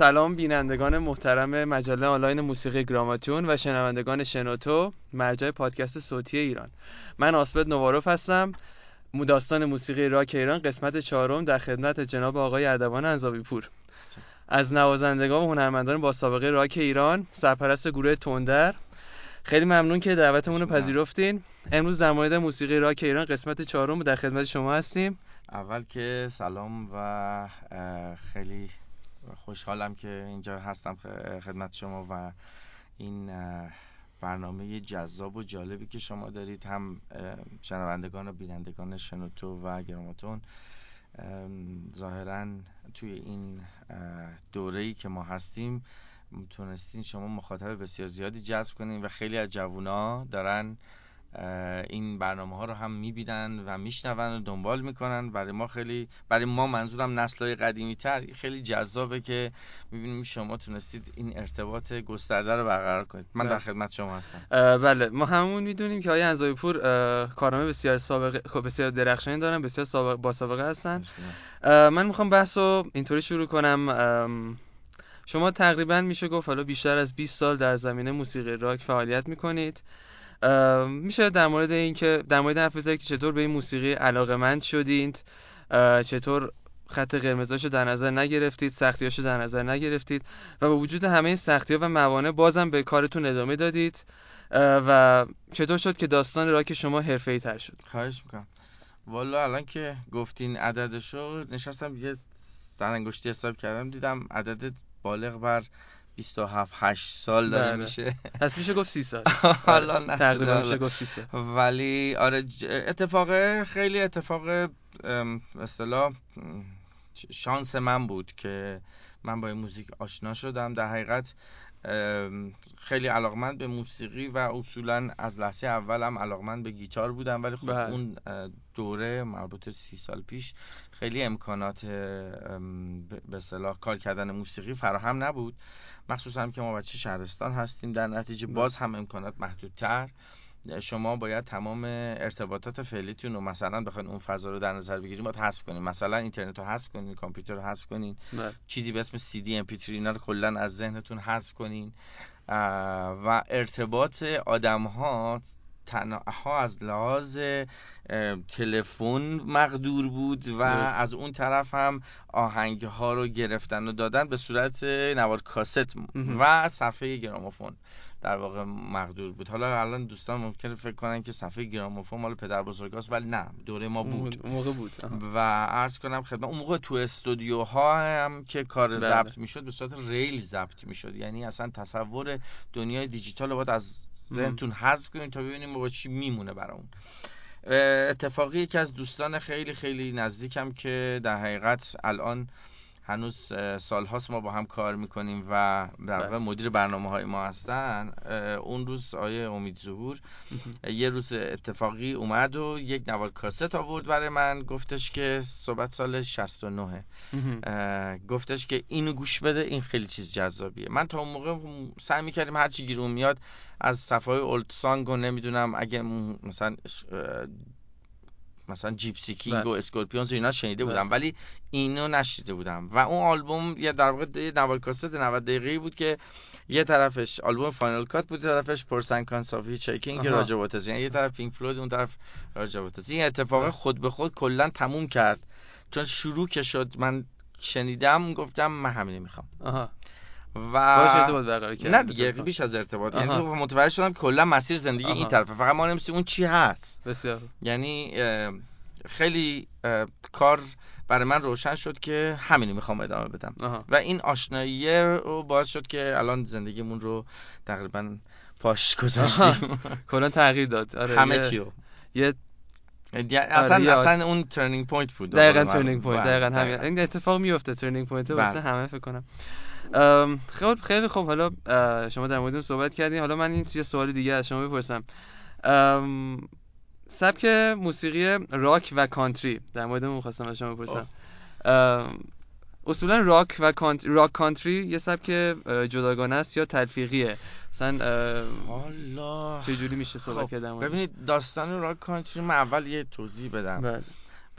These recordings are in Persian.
سلام بینندگان محترم مجله آنلاین موسیقی گراماتون و شنوندگان شنوتو مرجع پادکست صوتی ایران. من آسپد نواروف هستم داستان موسیقی راک ایران قسمت چهارم در خدمت جناب آقای اردوان انزاوی پور از نوازندگان و هنرمندان با سابقه راک ایران سرپرست گروه تندر خیلی ممنون که دعوتمون رو پذیرفتین. امروز در مورد موسیقی راک ایران قسمت چهارم در خدمت شما هستیم. اول که سلام و خیلی خوشحالم که اینجا هستم خدمت شما و این برنامه جذاب و جالبی که شما دارید هم شنوندگان و بینندگان شنوتو و گراماتون. ظاهرا توی این دوره‌ای که ما هستیم تونستین شما مخاطب بسیار زیادی جذب کنین و خیلی از جوونا دارن این برنامه ها رو هم می‌بینن و میشنون و دنبال می‌کنن. برای ما خیلی برای ما منظورم نسل های قدیمی تر خیلی جذابه که می‌بینیم شما تونستید این ارتباط گسترده رو برقرار کنید. من در بله. خدمت شما هستم. بله. ما همون می‌دونیم که آقای انزایی پور کارنامه بسیار سابقه خب بسیار درخشانی دارن بسیار سابقه با سابقه هستن. من می‌خوام بحث رو اینطوری شروع کنم. شما تقریبا میشه گفت حالا بیشتر از 20 سال در زمینه موسیقی راک فعالیت می‌کنید. میشه در مورد اینکه در مورد حرف که چطور به این موسیقی علاقمند شدید چطور خط قرمزاشو در نظر نگرفتید سختیاشو در نظر نگرفتید و با وجود همه سختی ها و موانع بازم به کارتون ادامه دادید و چطور شد که داستان راک شما حرفه‌ای تر شد؟ خواهش می‌کنم. والا الان که گفتین عددشو نشستم یه سرانگشتی حساب کردم دیدم عدد بالغ بر 27 8 سال داره بله. میشه. پس میشه گفت 30 سال. حالا نه تقریبا میشه گفت 30 سال. ولی آره اتفاق خیلی اتفاق اصطلاح شانس من بود که من با این موزیک آشنا شدم. در حقیقت خیلی علاقمند به موسیقی و اصولا از لحظه اول هم علاقمند به گیتار بودم ولی خب بله. اون دوره مربوط سی سال پیش خیلی امکانات به صلاح کار کردن موسیقی فراهم نبود مخصوصا که ما بچه شهرستان هستیم در نتیجه بله. باز هم امکانات محدودتر شما باید تمام ارتباطات فعلیتون رو مثلا بخواید اون فضا رو در نظر بگیریم باید حذف کنین مثلا اینترنت رو حذف کنین کامپیوتر رو حذف کنین بله. چیزی به اسم سی دی ام پی 3 اینا رو کلا از ذهنتون حذف کنین و ارتباط آدم ها تنها از لحاظ تلفن مقدور بود و از اون طرف هم آهنگ ها رو گرفتن و دادن به صورت نوار کاست و صفحه گرامافون در واقع مقدور بود. حالا الان دوستان ممکنه فکر کنن که صفحه گرامافون مال پدر بزرگاست ولی نه دوره ما بود. اون موقع بود و عرض کنم خدمت اون موقع تو استودیوها هم که کار بله. ضبط می‌شد به صورت ریل ضبط می‌شد. یعنی اصلا تصور دنیای دیجیتال رو باید از ذهنتون حذف کنید تا ببینیم با چی میمونه برای اتفاقی یکی از دوستان خیلی خیلی نزدیکم که در حقیقت الان هنوز سالهاست ما با هم کار می‌کنیم و در واقع بله. مدیر برنامه های ما هستن. اون روز آیه امید ظهور یه روز اتفاقی اومد و یک نوار کاست آورد برای من. گفتش که صحبت سال 69 گفتش که اینو گوش بده این خیلی چیز جذابیه. من تا اون موقع سعی می‌کردیم هر چی گیرون میاد از صفحه اولد سانگ و نمی‌دونم اگه مثلا مثلا جیپسی کینگ و اسکورپیونز اینا شنیده بودم بله. ولی اینو نشیده بودم. و اون آلبوم یه در واقع یه نوار کاست 90 دقیقه‌ای بود که یه طرفش آلبوم فاینال کات بود طرفش پرسن کانسافی چکینگ راجواتز یعنی یه طرف پینک فلوید اون طرف راجواتز این اتفاق بله. خود به خود کلا تموم کرد. چون شروع که شد من شنیدم گفتم من همین می‌خوام. و باش ارتباط برقرار کرد نه دیگه بیش از ارتباط. یعنی تو متوجه شدم کلا مسیر زندگی آها. این طرفه. فقط ما نمیسی اون چی هست. بسیار یعنی خیلی کار برای من روشن شد که همینو می‌خوام ادامه بدم. آها. و این آشنایی رو باعث شد که الان زندگیمون رو تقریبا پاش گذاشتیم. کلا تغییر داد. آره همه چیو. یه اصلا آره اصلا اون turning point بود. دقیقاً turning point دقیقاً همین. این اتفاق میفته turning point واسه همه فکر کنم. خیلی خیلی خوب. حالا شما در مورد صحبت کردین. حالا من این یه سوال دیگه از شما بپرسم. سبک موسیقی راک و country. در مورد اون خواستم از شما بپرسم. اصولا راک و country راک country یه سبک جداگانه است یا تلفیقیه؟ مثلا حالا چه جوری میشه صحبت خب. ببینید داستان راک country من اول یه توضیح بدم. بله.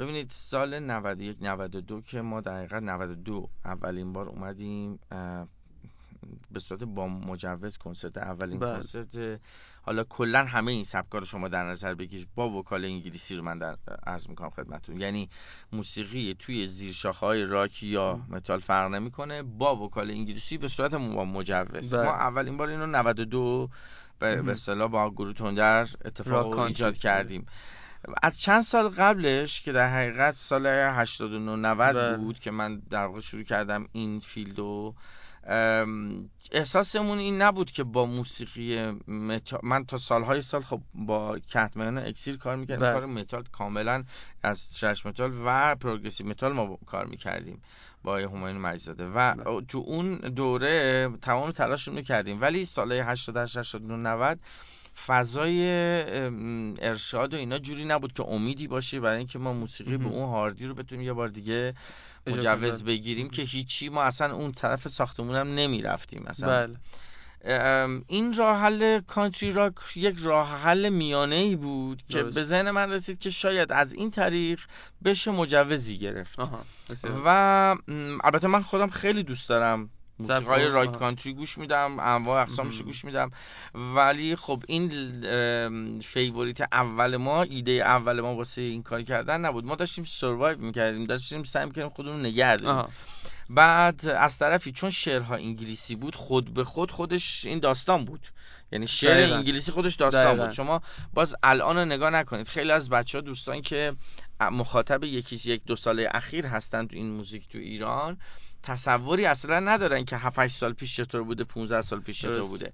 ببینید سال 91 92 که ما دقیقا 92 اولین بار اومدیم به صورت با مجوز کنسرت اولین بله. کنسرت حالا کلا همه این سبکا رو شما در نظر بگیرید. با vocal انگلیسی رو من در عرض می‌کنم خدمتتون. یعنی موسیقی توی زیر های راک یا متال فرق نمی‌کنه. با vocal انگلیسی به صورت با مجوز. بله. ما اولین بار اینو 92 به اصطلاح با گروه تندر اتفاق ایجاد کردیم. از چند سال قبلش که در حقیقت سال 89 90 بله. بود که من در واقع شروع کردم این فیلد و احساسمون این نبود که با موسیقی متال من تا سالهای سال خب با کتمن اکسیر کار می‌کردم بله. کار متال کاملا از ترش متال و پروگرسیو متال ما کار می‌کردیم با همایون مجزاده و بله. تو اون دوره تمام تلاش رو کردیم ولی سال 88 89 90 فضای ارشاد و اینا جوری نبود که امیدی باشه برای اینکه ما موسیقی به اون هاردی رو بتونیم یه بار دیگه مجوز بگیریم که هیچی ما اصلا اون طرف ساختمون هم نمی رفتیم مثلا بله. این راه حل کانتری راک یک راه حل میانه ای بود که به ذهن من رسید که شاید از این طریق بشه مجوزی گرفت. و البته من خودم خیلی دوست دارم موسیقی راک country گوش میدم انواع اقسامش گوش میدم. ولی خب این favorite اول ما ایده اول ما واسه این کار کردن نبود. ما داشتیم survive می‌کردیم داشتیم سعی می‌کردیم خودمون نگه داریم. بعد از طرفی چون شعرها انگلیسی بود خود به خود خودش این داستان بود. یعنی شعر انگلیسی خودش داستان بود. شما باز الان رو نگاه نکنید. خیلی از بچه ها دوستان که مخاطب یکی یک دو ساله اخیر هستن تو این music تو ایران تصوری اصلا ندارن که 7 سال پیش چطور بوده 15 سال پیش چطور بوده.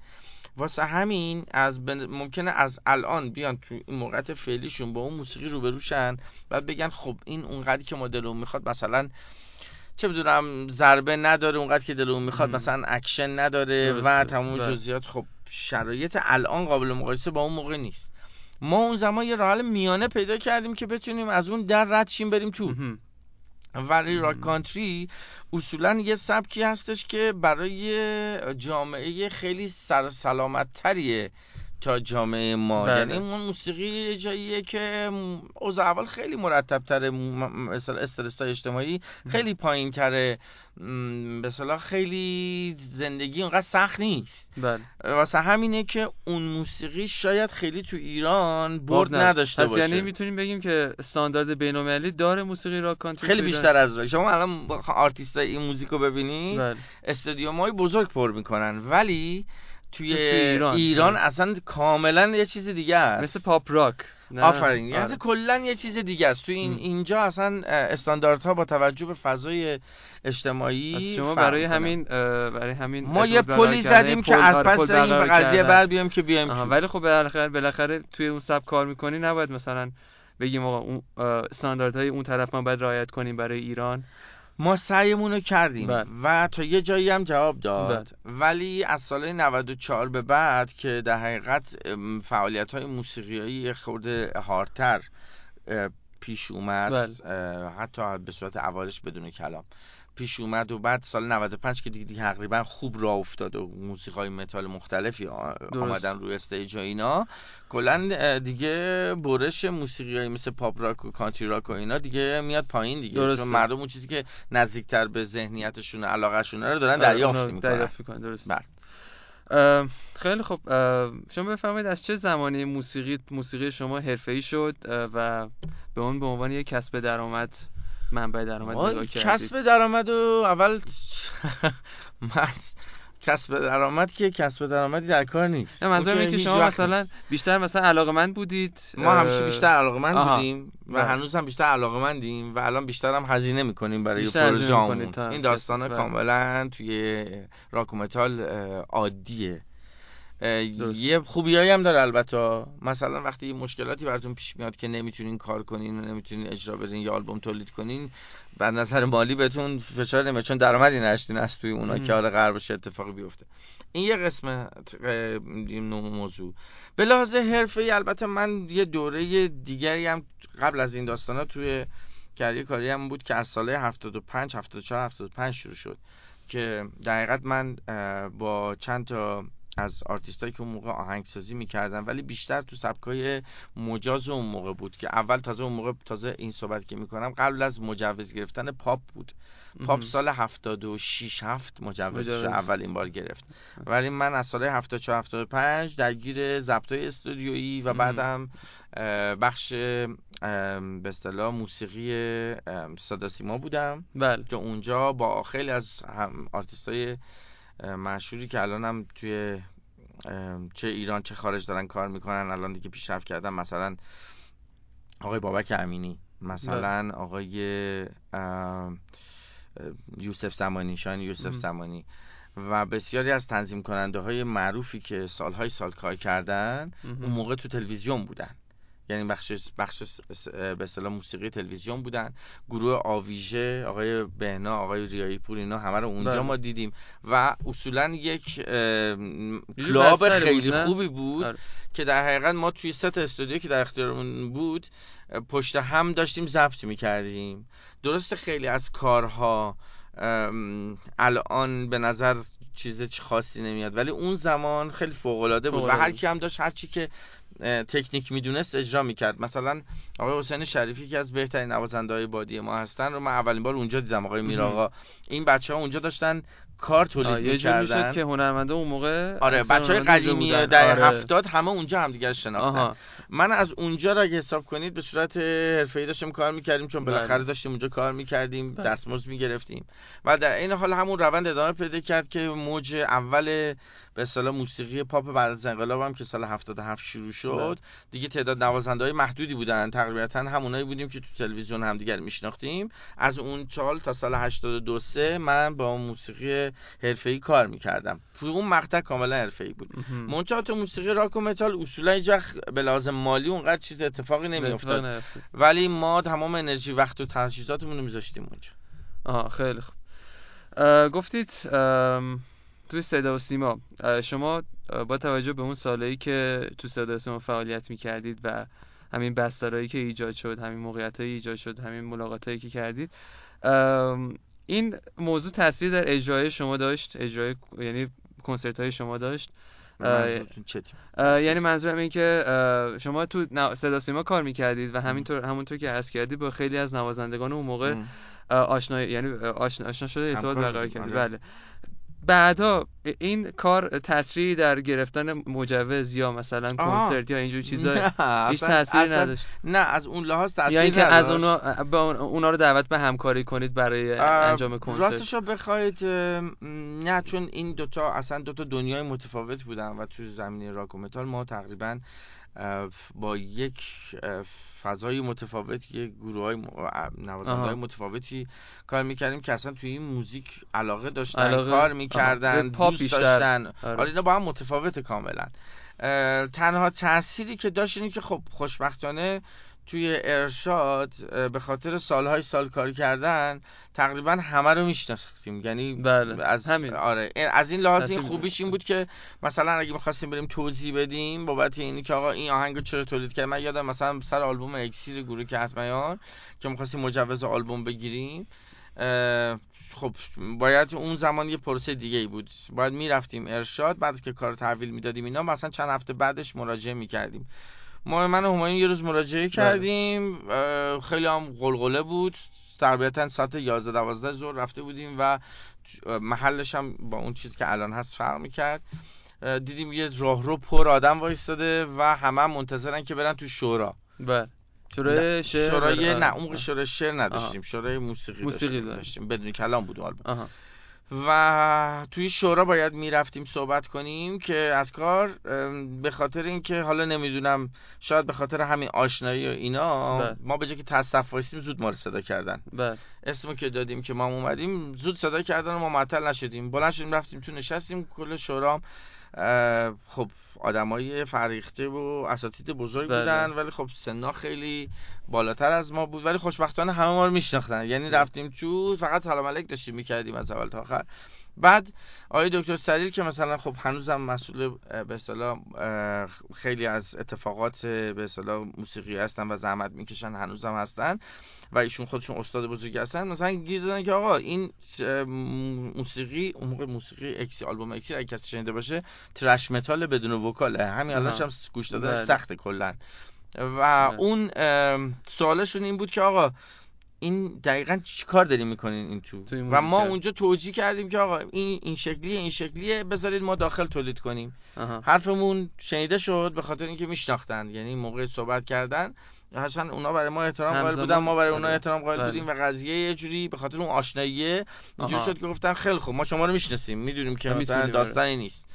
واسه همین از ممکنه از الان بیان تو این موقعیت فعلیشون با اون موسیقی روبروشن بعد بگن خب این اونقدری که ما دلمون می‌خواد مثلا چه بدونم ضربه نداره اونقدر که دلمون می‌خواد مثلا اکشن نداره و تمام بله. جزئیات. خب شرایط الان قابل مقایسه با اون موقع نیست. ما اون زمان یه راه میانه پیدا کردیم که بتونیم از اون در رد بریم تو. ولی راک کانتری اصولا یه سبکی هستش که برای جامعه خیلی سر سلامت تریه تا جامعه ما. بله. یعنی اون موسیقی جاییه که اوضاع اول خیلی مرتب تره مثلا استرس اجتماعی خیلی پایین تره مثلا خیلی زندگی اونقدر سخت نیست. بله. واسه همینه که اون موسیقی شاید خیلی تو ایران برد نداشته باشه یعنی می‌تونیم بگیم که استاندارد بین‌المللی داره موسیقی راک کانتری خیلی بیشتر از راک. شما الان آرتیستای این موزیکو ببینید. بله. استادیوم‌های بزرگ پر می‌کنن. ولی توی, ایران, ایران اصلا کاملا یه چیز دیگه است. مثل پاپ راک. آفرین. یعنی آره. کلا یه چیز دیگه است. تو این اینجا اصلا استانداردها با توجه به فضای اجتماعی شما برای همین برای همین ما یه پلی زدیم که از پس این قضیه بر بیام که بیایم ولی خب بالاخره بالاخره توی اون سب کار می‌کنی. نباید مثلا بگیم آقا اون استانداردهای اون طرف ما باید رعایت کنیم برای ایران. ما سعیمون رو کردیم بله. و تا یه جایی هم جواب داد بله. ولی از سال 94 به بعد که در حقیقت فعالیت های موسیقی خورده هارتر پیش اومد بله. حتی به صورت اولش بدون کلام پیش اومد و بعد سال 95 که دیگه, تقریبا خوب راه افتاد و موسیقای متال مختلفی آمدن روی stage و اینا کلا دیگه برش موسیقی های مثل پاپ راک و کانتری راک و اینا دیگه میاد پایین دیگه درسته. چون مردم اون چیزی که نزدیکتر به ذهنیتشون علاقهشون رو دارن آره، دریافت می‌کنن دریافت می‌کنن درست بله. خیلی خب شما بفرمایید از چه زمانی موسیقی موسیقی شما حرفه‌ای شد و به اون به عنوان یک کسب درآمد منبع درآمد نگاه کردید؟ کسب درآمد و اول کسب درآمد که کسب درآمدی در کار نیست. نه منظورم اینه که شما مثلا بیشتر مثلا علاقه من بودید ما همیشه بیشتر علاقه من بودیم و بله. هنوز هم بیشتر علاقه مندیم و الان بیشتر هم هزینه می‌کنیم برای پروژه این داستان بله. کاملا توی راک عادیه. یه خوبیایی هم داره البته. مثلا وقتی یه مشکلاتی براتون پیش میاد که نمی‌تونین کار کنین و نمی‌تونین اجرا بدین یا آلبوم تولید کنین بر نظر مالی بهتون فشار نمیاد چون درآمدی نشتین از توی اونا که حالا قرار باشه اتفاقی بیفته. این یه قسم نوع موضوع. به لحاظ حرفه البته من یه دوره دیگری هم قبل از این داستانا توی کاری کاری هم بود که از سال 75 74 75 شروع شد که در من با چند تا از آرتیستایی که اون موقع آهنگسازی می‌کردن ولی بیشتر تو سبکای مجاز اون موقع بود که اول تازه اون موقع تازه این صحبت که می‌کنم قبل از مجوز گرفتن پاپ بود. پاپ سال 76 هفت مجوز اولین بار گرفت. ولی من از سال 74 75 درگیر ضبطای استودیویی و بعدم بخش به اصطلاح موسیقی صدا سیما بودم بله. که اونجا با خیلی از آرتیستای مشهوری که الانم توی چه ایران چه خارج دارن کار می‌کنن الان دیگه پیشرفت کردن. مثلا آقای بابک امینی مثلا بله. آقای یوسف زمانی شان یوسف زمانی. و بسیاری از تنظیم کننده های معروفی که سالهای سال کار کردن اون موقع تو تلویزیون بودن. یعنی بخش بخش به اصطلاح موسیقی تلویزیون بودن. گروه آویژه آقای بهنا آقای ریایی پور اینا همه رو اونجا بله. ما دیدیم. و اصولا یک کلاب خیلی خوبی بود آره. که در حقیقت ما توی ست استودیو که در اختیارمون بود پشت هم داشتیم ضبط می‌کردیم. درست خیلی از کارها الان به نظر چیز خاصی نمیاد ولی اون زمان خیلی فوق العاده بود و هر کی هم داشت هر چی که تکنیک می‌دونست اجرا می‌کرد. مثلا آقای حسین شریفی که از بهترین نوازنده های بادی ما هستن رو من اولین بار اونجا دیدم آقای میراقا این بچه ها اونجا داشتن کار تولید می‌کردن یه می‌شد که هنرمنده اون موقع آره بچه های قدیمی در آره. هفتاد همه اونجا هم دیگر شناختن من از اونجا را حساب کنید به صورت حرفه‌ای داشتیم کار می‌کردیم چون بالاخره بله. داشتیم اونجا کار می‌کردیم بله. دستمزد می‌گرفتیم و در این حال همون روند ادامه پیدا کرد که موج اول به اصطلاح موسیقی پاپ بعد از انقلاب هم که سال 77 شروع شد بله. دیگه تعداد نوازنده های محدودی بودن تقریبا همونایی بودیم که تو تلویزیون هم دیگر میشناختیم از اون سال تا سال 82 3 من با موسیقی حرفه‌ای کار می‌کردم. تو اون مقطع کاملا حرفه‌ای بود. منتها تو موسیقی راک و متال اصولا هیچ وقت به لازم مالی اونقدر چیز اتفاقی نمیافتاد. ولی ما تمام انرژی وقت و تجهیزاتمون رو میذاشتیم اونجا. آها خیلی خوب. گفتید توی صدا و سیما شما با توجه به اون سالهایی که تو صدا و سیما فعالیت می‌کردید و همین بسترهایی که ایجاد شد همین موقعیت ایجاد شد همین ملاقات که کردید این موضوع تاثیر در اجرای شما داشت؟ اجرای یعنی کنسرت های شما داشت؟ یعنی منظورم این که شما تو صدا سیما کار می‌کردید و همینطور همونطور که عرض کردید با خیلی از نوازندگان اون موقع آشنا یعنی آشنا, آشنا شده ارتباط برقرار کردید. آره. بله. بعدا این کار تاثیری در گرفتن مجوز یا مثلا کنسرت یا اینجور چیزا هیچ تأثیری نداشت. نه از اون لحاظ تاثیر یا اینکه از اونا اونا رو دعوت به همکاری کنید برای انجام کنسرت. راستش رو بخواید نه چون این دوتا اصلا دوتا دنیای متفاوت بودن و تو زمینه راک و متال ما تقریبا با یک فضای متفاوت یک گروه های نوازنده های متفاوتی کار می‌کردیم که اصلا توی این موزیک علاقه داشتن علاقه. کار می‌کردن دوست داشتن. آره. اینا با هم متفاوت کاملا. تنها تأثیری که داشت اینه که خب خوشبختانه توی ارشاد به خاطر سالهای سال کار کردن تقریبا همه رو میشناختیم یعنی بله. از همین. آره از این لحاظ این خوبیش این بود که مثلا اگه می‌خواستیم بریم توضیح بدیم بابت اینی که آقا این آهنگو چرا تولید کرد من یادم مثلا سر آلبوم اکسیر گروه که حتمیان که می‌خواستیم مجوز آلبوم بگیریم خب باید اون زمان یه پروسه دیگه ای بود باید می‌رفتیم ارشاد بعد که کار تحویل می‌دادیم اینا مثلا چند هفته بعدش مراجعه می‌کردیم ما من و همایون یه روز مراجعه بله. کردیم خیلی هم قلقله بود. تقریبا ساعت 11 12 ظهر رفته بودیم و محلش هم با اون چیز که الان هست فرق می‌کرد. دیدیم یه راهرو پر آدم وایستاده و همه هم منتظرن که برن تو شورا. بله. شورای شعر شورای نه اون شورای شعر نداشتیم شورای موسیقی, موسیقی داشتیم بدون کلام بود آلبوم. و توی شورا باید می‌رفتیم صحبت کنیم که از کار به خاطر اینکه حالا نمی‌دونم شاید به خاطر همین آشنایی و اینا بله. ما به جای که تصف وایسیم زود ما رو صدا کردن بله. اسمو که دادیم که ما اومدیم زود صدا کردن و ما معطل نشدیم بلند شدیم رفتیم تو نشستیم کل شورام خب آدمای فریخته و اساتید بزرگ بله. بودن ولی خب سنا خیلی بالاتر از ما بود ولی خوشبختانه همه ما رو میشناختن یعنی بله. رفتیم تو فقط سلام علیک داشتیم می‌کردیم از اول تا آخر بعد آقای دکتر سلیل که مثلا خب هنوزم مسئول به اصطلاح خیلی از اتفاقات به اصطلاح موسیقی هستن و زحمت می‌کشن هنوزم هستن و ایشون خودشون استاد بزرگی هستن مثلا گیر دادن که آقا این موسیقی اون موقع موسیقی اکسی آلبوم اکسی اگه کسی شنیده باشه ترش متال بدون وکاله همین الانش هم گوش دادن بله. سخت کلا و بله. اون سوالشون این بود که آقا این دقیقا کار داریم می‌کنین این تو؟ و ما اونجا توجیه کردیم که آقا این این شکلیه این شکلیه بذارید ما داخل تولید کنیم. حرفمون شنیده شد به خاطر اینکه میشناختن یعنی موقع صحبت کردن. هرچند اونا برای ما احترام قائل بودن ما برای اونا احترام قائل بله. بودیم و قضیه یه جوری به خاطر اون آشناییه اینجوری شد که گفتن خیلی خوب ما شما رو می‌شناسیم می‌دونیم که مثلا داستانی نیست.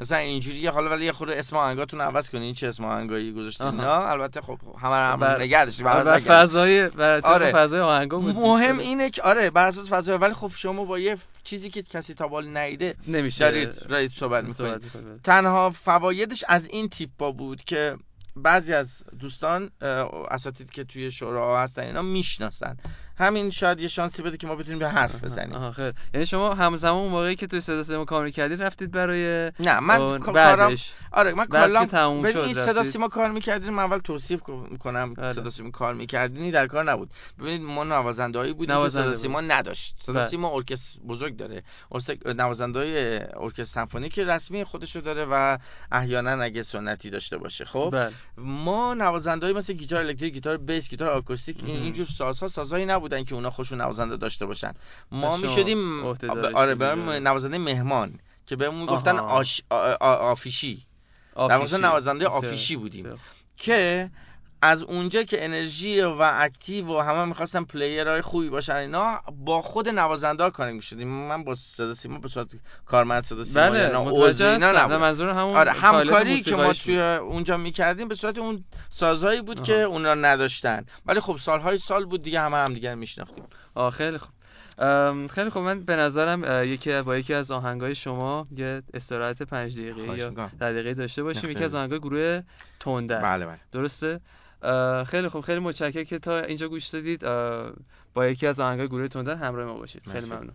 مثلا اینجوری حالا ولی یه خورده اسم آهنگاتون عوض کنین چه اسم آهنگایی گذاشتین؟ نه البته خب همه رو هم. نگه داشتیم بر فضای آره. فضای آهنگا بود مهم اینه که آره بر اساس فضای ولی خب شما با یه چیزی که کسی تا بال نیده نمیشه دارید دارید صحبت می‌کنید. تنها فوایدش از این تیپا بود که بعضی از دوستان اساتید که توی شورا هستن اینا می‌شناسن. همین شاید یه شانسی بده که ما بتونیم به حرف بزنیم. آها خیلی. یعنی شما همزمان اون موقعی که توی صدا سیما کار می‌کردید رفتید برای نه من کارم آره من کلا به این صدا سیما کار می‌کردیم من اول توصیف می‌کنم آره. صدا سیما کار می‌کردینی در کار نبود. ببینید ما نوازنده‌ای بودیم که صدا سیما نداشت. صدا بله. سیما ارکستر بزرگ داره. نوازنده‌ای ارکستر سمفونیک رسمی خودشو داره و احیانا اگه سنتی داشته باشه. خب؟ بله. ما نوازنده‌ای مثل گیتار الکتریک گیتار بیس گیتار آکوستیک اینجور سازها سازهایی نبود. بودن که اونا خودشون نوازنده داشته باشن. ما می‌شدیم آره به نوازنده مهمان که بهمون گفتن آش... آفیشی. آفیشی. نوازنده آفیشی بودیم. که از اونجا که انرژی و اکتیو و همه می‌خواستن پلیرهای خوبی باشن اینا با خود نوازنده ها کاری می‌شدیم من با صدا سیما به صورت کارمند صدا سیما بله اینا منظور همون آره همکاری که ما توی اونجا می‌کردیم به صورت اون سازهایی بود آها. که اونا نداشتن. ولی خب سالهای سال بود دیگه همه هم دیگه میشناختیم. آه خیلی خوب. خیلی خوب. من به نظرم یکی با یکی از آهنگای شما یه استراحت پنج دقیقه یا دقیقه داشته باشیم. یکی از آهنگای گروه تونده بله بله. درسته؟ خیلی خوب خیلی متشکرم که تا اینجا گوش دادید. با یکی از آهنگای گروه تندر همراه ما باشید. خیلی ممنون.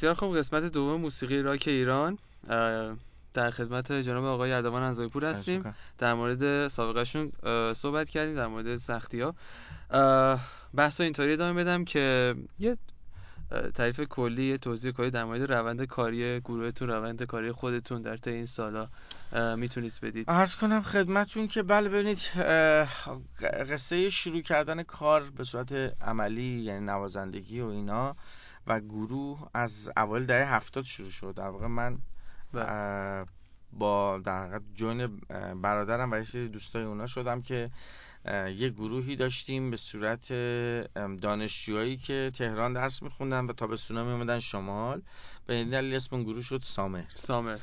بسیار خوب قسمت دوم موسیقی راک ایران. در خدمت جناب آقای اردوان انزایپور هستیم. در مورد سابقهشون صحبت کردیم در مورد سختی ها بحث اینطوری ادامه بدم که یه تعریف کلی یه توضیح کلی در مورد روند کاری گروهتون روند کاری خودتون در طی این سالا می‌تونید بدید. عرض کنم خدمتون که بله ببینید قصه شروع کردن کار به صورت عملی یعنی نوازندگی و اینا و گروه از اول دهه هفتاد شروع شد. در واقع من بله. با در حقیقت جون برادرم و یه سری دوستای اونا شدم که یه گروهی داشتیم به صورت دانشجوهایی که تهران درس میخوندن و تابستونا میومدن شمال. به این دلیل اسم گروه شد سامر. سامر.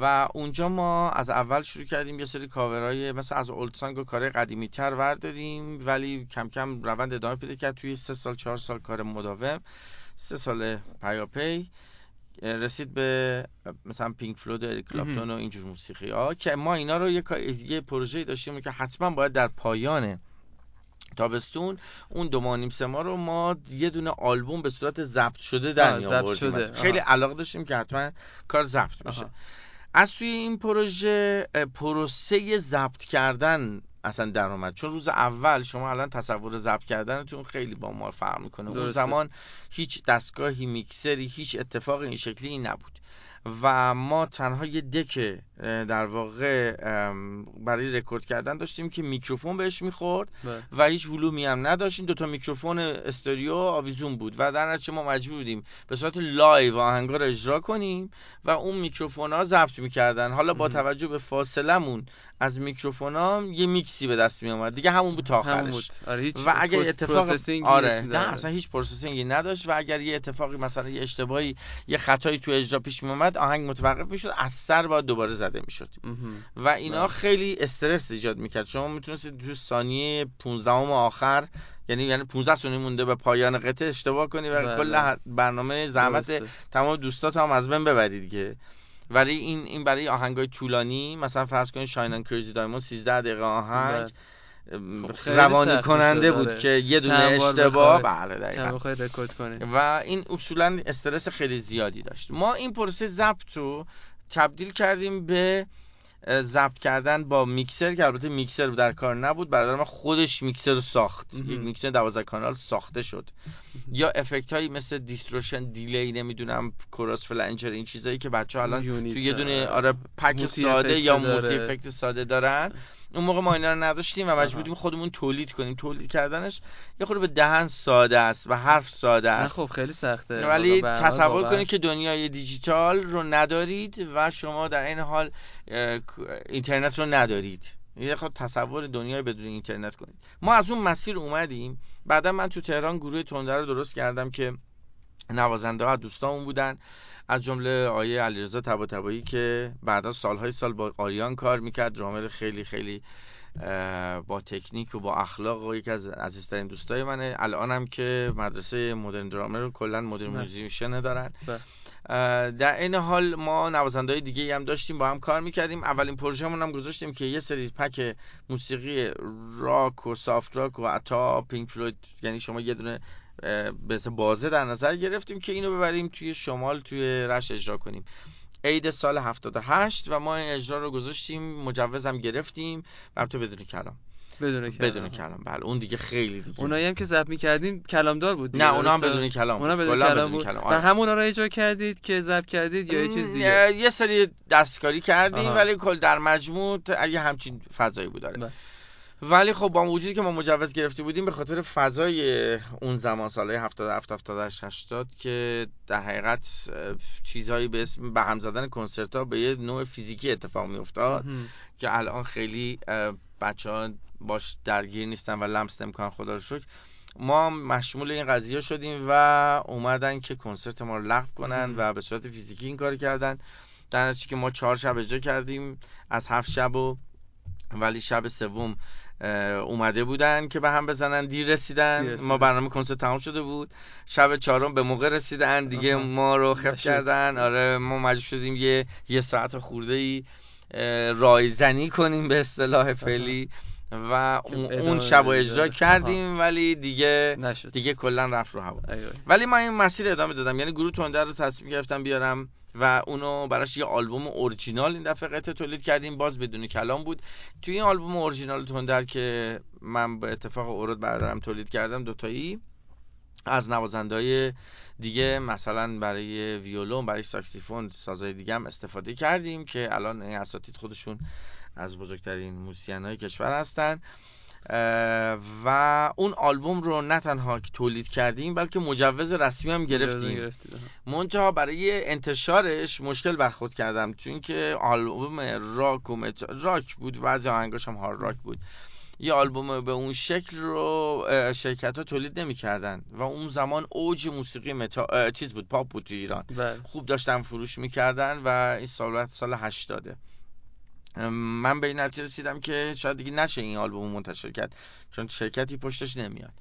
و اونجا ما از اول شروع کردیم یه سری کاورای مثل از اولد سانگ و کار قدیمی تر ورداریم ولی کم کم روند ادامه پیدا کرد. توی سه سال چهار سال کار مداوم. سه سال پیاپی رسید به مثلا پینک فلود و کلاپتون و اینجور موسیقی ها که ما اینا رو یه, یه پروژه داشتیم که حتما باید در پایان تابستون اون دو ماه سه ماه رو ما یه دونه آلبوم به صورت ضبط شده در می خیلی علاقه داشتیم که حتما کار ضبط بشه. از توی این پروژه پروسه ضبط کردن اصلا در اومد. چون روز اول شما الان تصور ضبط کردنتون خیلی با ما فرق می‌کنه. اون زمان هیچ دستگاهی میکسری هیچ اتفاق این شکلی نبود. و ما تنها یه deck در واقع برای رکورد کردن داشتیم که میکروفون بهش می‌خورد بله. و هیچ ولومی هم نداشتیم. دوتا میکروفون استریو آویزون بود و در نتیجه ما مجبور بودیم به صورت live آهنگا رو اجرا کنیم و اون میکروفون ها ضبط می‌کردن. حالا با توجه به فاصلمون از میکروفون ها یه میکسی به دست می آمد دیگه همون بود تا آخرش. آره و اگر اتفاق آره نه اصلا هیچ processing ی نداشت و اگر یه اتفاقی مثلا یه اشتباهی یه خطایی تو اجرا پیش می اومد آهنگ متوقف می‌شد از سر باید دوباره زده می‌شد. و اینا بله. خیلی استرس ایجاد می‌کرد. شما می‌تونستید تو ثانیه 15 آخر یعنی یعنی 15 ثانیه مونده به پایان قطعه اشتباه کنی و بله. کل برنامه زحمت تمام دوستات هم از بین ببرید دیگه ولی این این برای آهنگای طولانی مثلا فرض کنید Shine On Crazy Diamond 13 دقیقه آهنگ. خب روانی کننده بود که یه دونه اشتباه بله دقیقاً. رکورد کنه و این اصولا استرس خیلی زیادی داشت. ما این پروسه ضبط رو تبدیل کردیم به ضبط کردن با میکسر که البته میکسر در کار نبود. برادر من خودش میکسر رو ساخت. یک میکسر 12 کانال ساخته شد. یا افکت هایی مثل distortion delay نمی‌دونم chorus flanger این چیزایی که بچه ها الان تو یه دونه آره pack ساده یا multi effect ساده دارن. اون موقع ما اینا رو نداشتیم و مجبوریم خودمون تولید کنیم. تولید کردنش یه خورده به دهن ساده است و حرف ساده است. خب خیلی سخته. ولی تصور کنید که دنیای دیجیتال رو ندارید و شما در این حال اینترنت رو ندارید. یه خود تصور دنیای بدون اینترنت کنید. ما از اون مسیر اومدیم. بعدا من تو تهران گروه تنده رو درست کردم که نوازنده ها دوستامون بودن. از جمله آیه علیرضا طباطبایی که بعدا سالهای سال با آریان کار می‌کرد. درامر خیلی خیلی با تکنیک و با اخلاق و یکی از عزیزترین دوستای منه. الانم که مدرسه Modern Drummer رو کلا Modern Musician دارن. در این حال ما نوازنده های دیگه هم داشتیم با هم کار می‌کردیم. اولین پروژهمون هم گذاشتیم که یه سری pack موسیقی راک و soft rock و حتی پینک فلوید یعنی شما یه دونه یه بازه در نظر گرفتیم که اینو ببریم توی شمال توی رشت اجرا کنیم. عید سال 78 و ما این اجرا رو گذاشتیم مجوزم گرفتیم. تو بدون کلام. بدون کلام بدون کلام. بله اون دیگه خیلی دیگه. اونایی هم که ضبط می‌کردین کلامدار بود نه اونا هم بدون کلام. اونا بدون کلام بود. کلام. آره. همونا رو اجرا کردید که ضبط کردید یا یه چیز دیگه؟ یه سری دستکاری کردیم ولی کل در مجموع اگه همچین فضایی بود داره ولی خب با وجودی که ما مجوز گرفته بودیم به خاطر فضای اون زمان سالهای 77 78 80 که در حقیقت چیزهایی به اسم به هم زدن کنسرت ها به یه نوع فیزیکی اتفاق می افتاد که الان خیلی بچه ها باش درگیر نیستن و لمس نمی‌کنن خدا رو شکر. ما مشمول این قضیه شدیم و اومدن که کنسرت ما رو لغو کنن و به صورت فیزیکی این کار کردن. در که ما چهار شب اجرا کردیم از هفت شب و ولی شب سوم اومده بودن که به هم بزنن دیر رسیدن. ما برنامه کنسرت تمام شده بود. شب چهارم به موقع رسیدن. دیگه ما رو خفت کردن. آره ما مجبور شدیم یه یه ساعت خورده ای رایزنی کنیم به اصطلاح فعلی. و اون شب اجرا کردیم ولی دیگه نشد. دیگه کلا رفت رو هوا. ولی من این مسیر ادامه دادم. یعنی گروه تونده رو تصمیم گرفتم بیارم و اونو براش یه آلبوم اورجینال این دفعه قطعه تولید کردیم. باز بدون کلام بود. توی این آلبوم اورجینال تندر که من به اتفاق اورود بردارم تولید کردم دوتایی. از نوازندهای دیگه مثلا برای ویولون برای ساکسیفون سازهای دیگه هم استفاده کردیم که الان این اساتید خودشون از بزرگترین موسیقین های کشور هستن. و اون آلبوم رو نه تنها تولید کردیم بلکه مجوز رسمی هم گرفتیم. منتها برای انتشارش مشکل برخورد کردم چون که آلبوم راک و راک بود بعضی آهنگاش هم هارد راک بود. یه آلبوم به اون شکل رو شرکت ها تولید نمی کردن. و اون زمان اوج موسیقی متا... چیز بود پاپ بود تو ایران. بله. خوب داشتن فروش می‌کردن و این سال سال هشتاده. من به این نتیجه رسیدم که شاید دیگه نشه این آلبوم منتشر کرد چون شرکتی پشتش نمیاد.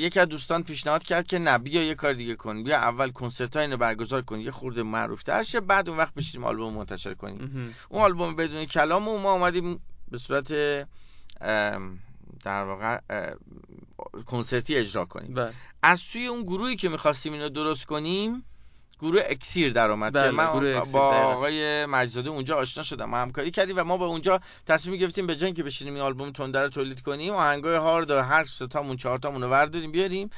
یکی از دوستان پیشنهاد کرد که نه بیا یه کار دیگه کن بیا اول کنسرت اینو برگزار کن یه خورده معروف تر شه بعد اون وقت بشیم آلبوم منتشر کنیم. اون آلبوم بدون کلام و ما اومدیم به صورت در واقع کنسرتی اجرا کنیم. بله. از توی اون گروهی که می‌خواستیم اینو درست کنیم گروه اکسیر در اومد که بله، من با آقای مجزاده اونجا آشنا شدم ما همکاری کردیم و ما به اونجا تصمیم گرفتیم به جای که بشینیم این آلبوم تندر رو تولید کنیم آهنگای هارد و هر سه تامون چهار تامون رو ورداریم بیاریم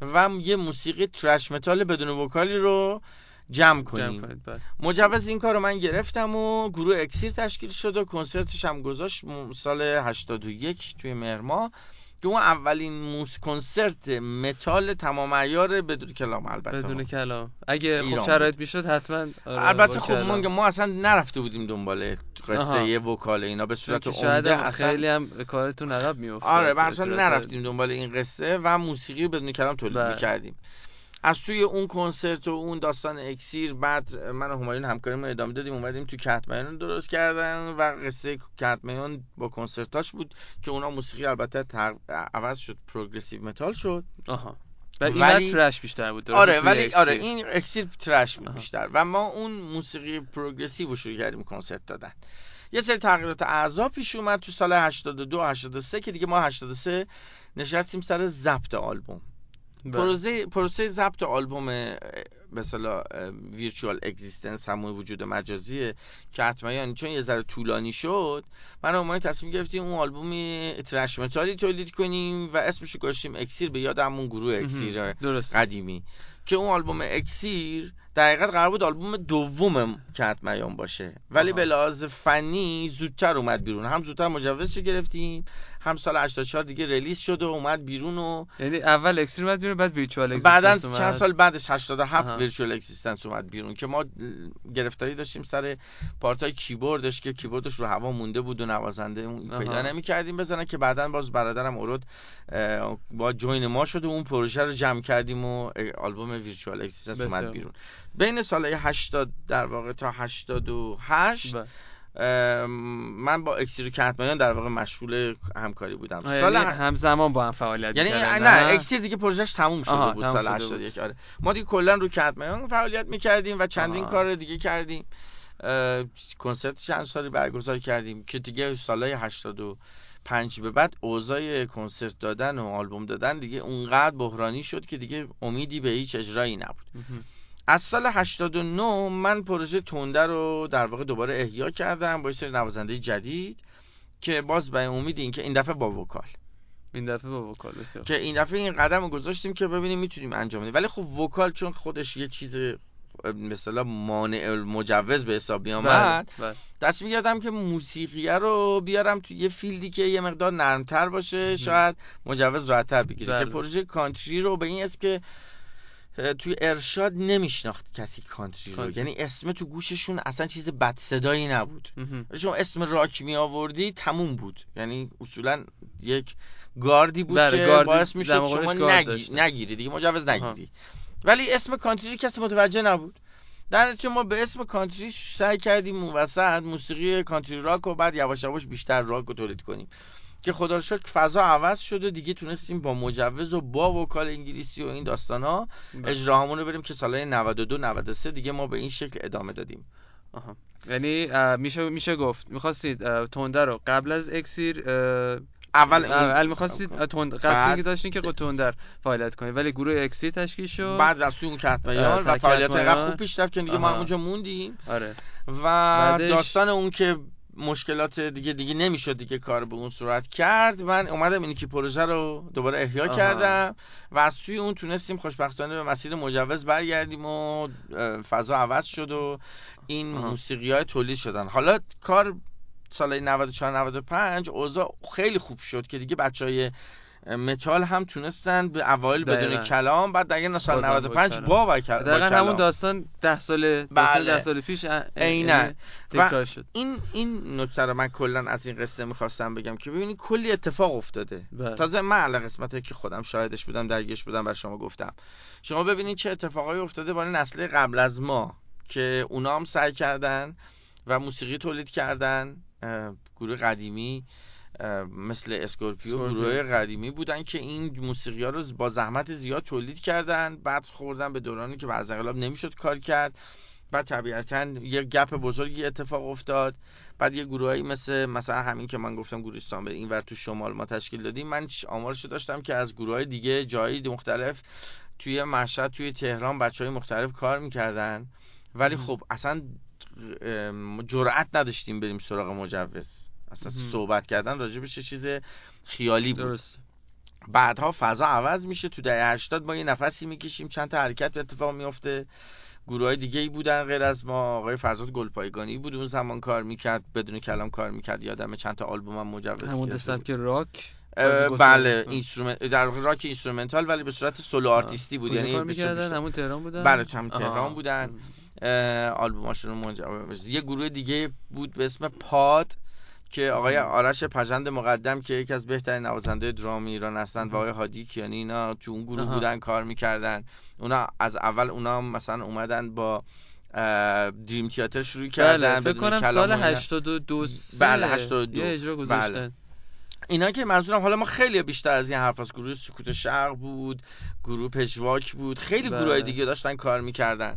و یه موسیقی thrash metal بدون vocal ی رو جمع کنیم. بله. مجوز این کار رو من گرفتم و گروه اکسیر تشکیل شد و کنسرتش هم گذاشت سال 81 توی مهرماه که اون اولین موس کنسرت متال تمام عیار بدون کلام البته. بدون کلام. اگه خوب شرایط می‌شد حتما آره البته خب ما, ما اصلا نرفته بودیم دنبال قصه یه vocal اینا به صورت عمده اصلا خیلی هم کارتون عقب میافتاد آره مثلا نرفتیم دنبال این قصه و موسیقی بدون کلام تولید بله. می‌کردیم. از توی اون کنسرت و اون داستان اکسیر بعد من و همایون همکاریمون ادامه دادیم اومدیم تو کتمیان درست کردن و قصه کتمیان با کنسرتاش بود که اونا موسیقی البته عوض شد progressive metal شد. آها. ولی این thrash بیشتر بود آره ولی اکسیر. آره این اکسیر thrash بود بیشتر و ما اون موسیقی progressive رو شروع کردیم کنسرت دادن. یه سری تغییرات اعضا پیش اومد تو سال 82 83 که دیگه ما 83 نشستیم سر ضبط آلبوم. پروسه پروسه ضبط آلبوم مثلا Virtual Existence همون وجود مجازیه که حتما یعنی چون یه ذره طولانی شد من اومدیم تصمیم گرفتیم اون آلبوم thrash متالی تولید کنیم و اسمشو گذاشتیم اکسیر به یاد همون گروه اکسیر قدیمی. که اون آلبوم اکسیر در حقیقت قرار بود آلبوم دوم کتمیان باشه. ولی به لحاظ فنی زودتر اومد بیرون. هم زودتر مجوزش گرفتیم هم سال 84 دیگه release شد و اومد بیرون و یعنی اول اکسیر اومد بیرون بعد Virtual Existence بعدا چند سال بعدش 87 Virtual Existence اومد بیرون که ما گرفتاری داشتیم سر part ای کیبوردش که کیبوردش رو هوا مونده بود و نوازنده اون پیدا نمی‌کردیم بزنن که بعدا باز برادرم اورود با join ما شد و اون پروژه رو جمع کردیم و آلبوم Virtual Existence اومد بیرون. بین سال 80 در واقع تا 88 من با اکسیر کتمایان در واقع مشغول همکاری بودم. سال یعنی همزمان با هم فعالیت یعنی نه اکسیر دیگه پروژهش تموم شده بود سال 81 آره. ما دیگه کلا رو کتمایان فعالیت می‌کردیم و چندین آه. کار دیگه کردیم. کنسرت چند سالی برگزار کردیم که دیگه سالهای 85 به بعد اوضاع کنسرت دادن و آلبوم دادن دیگه اونقدر بحرانی شد که دیگه امیدی به هیچ اجرایی نبود. از سال 89 من پروژه Thunder رو در واقع دوباره احیا کردم با سری نوازنده جدید که باز به امید این که این دفعه با vocal. این دفعه با vocal بسیار که این دفعه این قدم رو گذاشتیم که ببینیم می‌تونیم انجام بدیم. ولی خب vocal چون خودش یه چیز مثلا مانع مجوز به حساب می آمد بله، بله. دست میگردم که موسیقیه رو بیارم تو یه field ی که یه مقدار نرمتر باشه شاید مجوز راحتتر بگیره. که بله. پروژه کانتری رو به این اسم که توی ارشاد نمیشناخت کسی کانتری رو. یعنی اسم تو گوششون اصلا چیز بد صدایی نبود. شما اسم راک می آوردی تموم بود. یعنی اصولا یک گاردی بود بله، که باعث می‌شد شما نگی... نگیری دیگه مجوز نگیری. ولی اسم کانتری کسی متوجه نبود. در نتیجه ما به اسم کانتری سعی کردیم اون وسط موسیقی کانتری راک و بعد یواش یواش بیشتر راک رو تولید کنیم. که خدا شکر فضا عوض شده دیگه تونستیم با مجوز و با vocal انگلیسی و این داستان ها بله. اجراهامون رو بریم که سالهای 92 93 دیگه ما به این شکل ادامه دادیم. آها. یعنی میشه میشه گفت. می‌خواستید تونده رو قبل از اکسیر اول اول می‌خواستید تند قصدی داشتین که تندر فعالیت کنید. ولی گروه اکسی تشکیل شد. بعد رفتیم اون کتمیان و فعالیت انقدر خوب پیش رفت که دیگه ما اونجا موندیم. آره. و داستان اون که مشکلات دیگه دیگه نمی‌شد دیگه کار به اون صورت کرد. من اومدم اینی که پروژه رو دوباره احیا آها. کردم و از توی اون تونستیم خوشبختانه به مسیر مجوز برگردیم و فضا عوض شد و این موسیقی های تولید شدن. حالا کار سال 94 95 اوضاع خیلی خوب شد که دیگه بچه متال هم تونستن به اوایل بدون کلام بعد دیگه سال 95 با با کلام. دقیقا همون داستان 10 سال داستان 10 بله. سال پیش عینا. تکرار شد. این این نکته رو من کلا از این قصه می‌خواستم بگم که ببینید کلی اتفاق افتاده. بله. تازه من الان قسمتی که خودم شاهدش بودم درگیرش بودم بر شما گفتم. شما ببینید چه اتفاقایی افتاده برای نسل قبل از ما که اونا هم سعی کردن و موسیقی تولید کردن گروه قدیمی. مثل اسکورپیو گروه قدیمی بودن که این موسیقی ها رو با زحمت زیاد تولید کردن بعد خوردن به دورانی که بعد انقلاب نمی‌شد کار کرد. بعد طبیعتا یه gap بزرگی اتفاق افتاد. بعد یه گروهایی مثل مثلا همین که من گفتم گروه به این ور تو شمال ما تشکیل دادیم. من آمارش داشتم که از گروه های دیگه جایی مختلف توی مشهد توی تهران بچه های مختلف کار می‌کردن. ولی خب اصلا جرأت نداشتیم بریم سراغ مجوز. اصلا صحبت کردن راجبش چه چیز خیالی بود. درست. بعدها فضا عوض میشه تو دهه 80 ما یه نفسی می‌کشیم چند تا حرکت به اتفاق میفته گروه های دیگه ای بودن غیر از ما آقای فرزاد گلپایگانی بود اون زمان کار می‌کرد بدون کلام کار می‌کرد. یادم چند تا آلبوم هم مجوز همون که راک بله instrument در راک instrumental ولی به صورت solo artist ی بود. یعنی همون تهران بودن؟ بله تو هم تهران بودن. آلبوماشون یه گروه دیگه بود به اسم پاد. که آقای آرش پژند مقدم که یکی از بهترین نوازنده درام ایران هستند و آقای هادی کیانی اینا تو اون گروه بودن کار می‌کردن. اونا از اول اونا مثلا اومدن با Dream Theater شروع بله، کردن بله فکر کنم سال 82 بله 82 یه اجرا گذاشتن بله. اینا که منظورم حالا ما خیلی بیشتر از این حرف از گروه سکوت شرق بود گروه پژواک بود خیلی بله. گروه دیگه داشتن کار می‌کردن.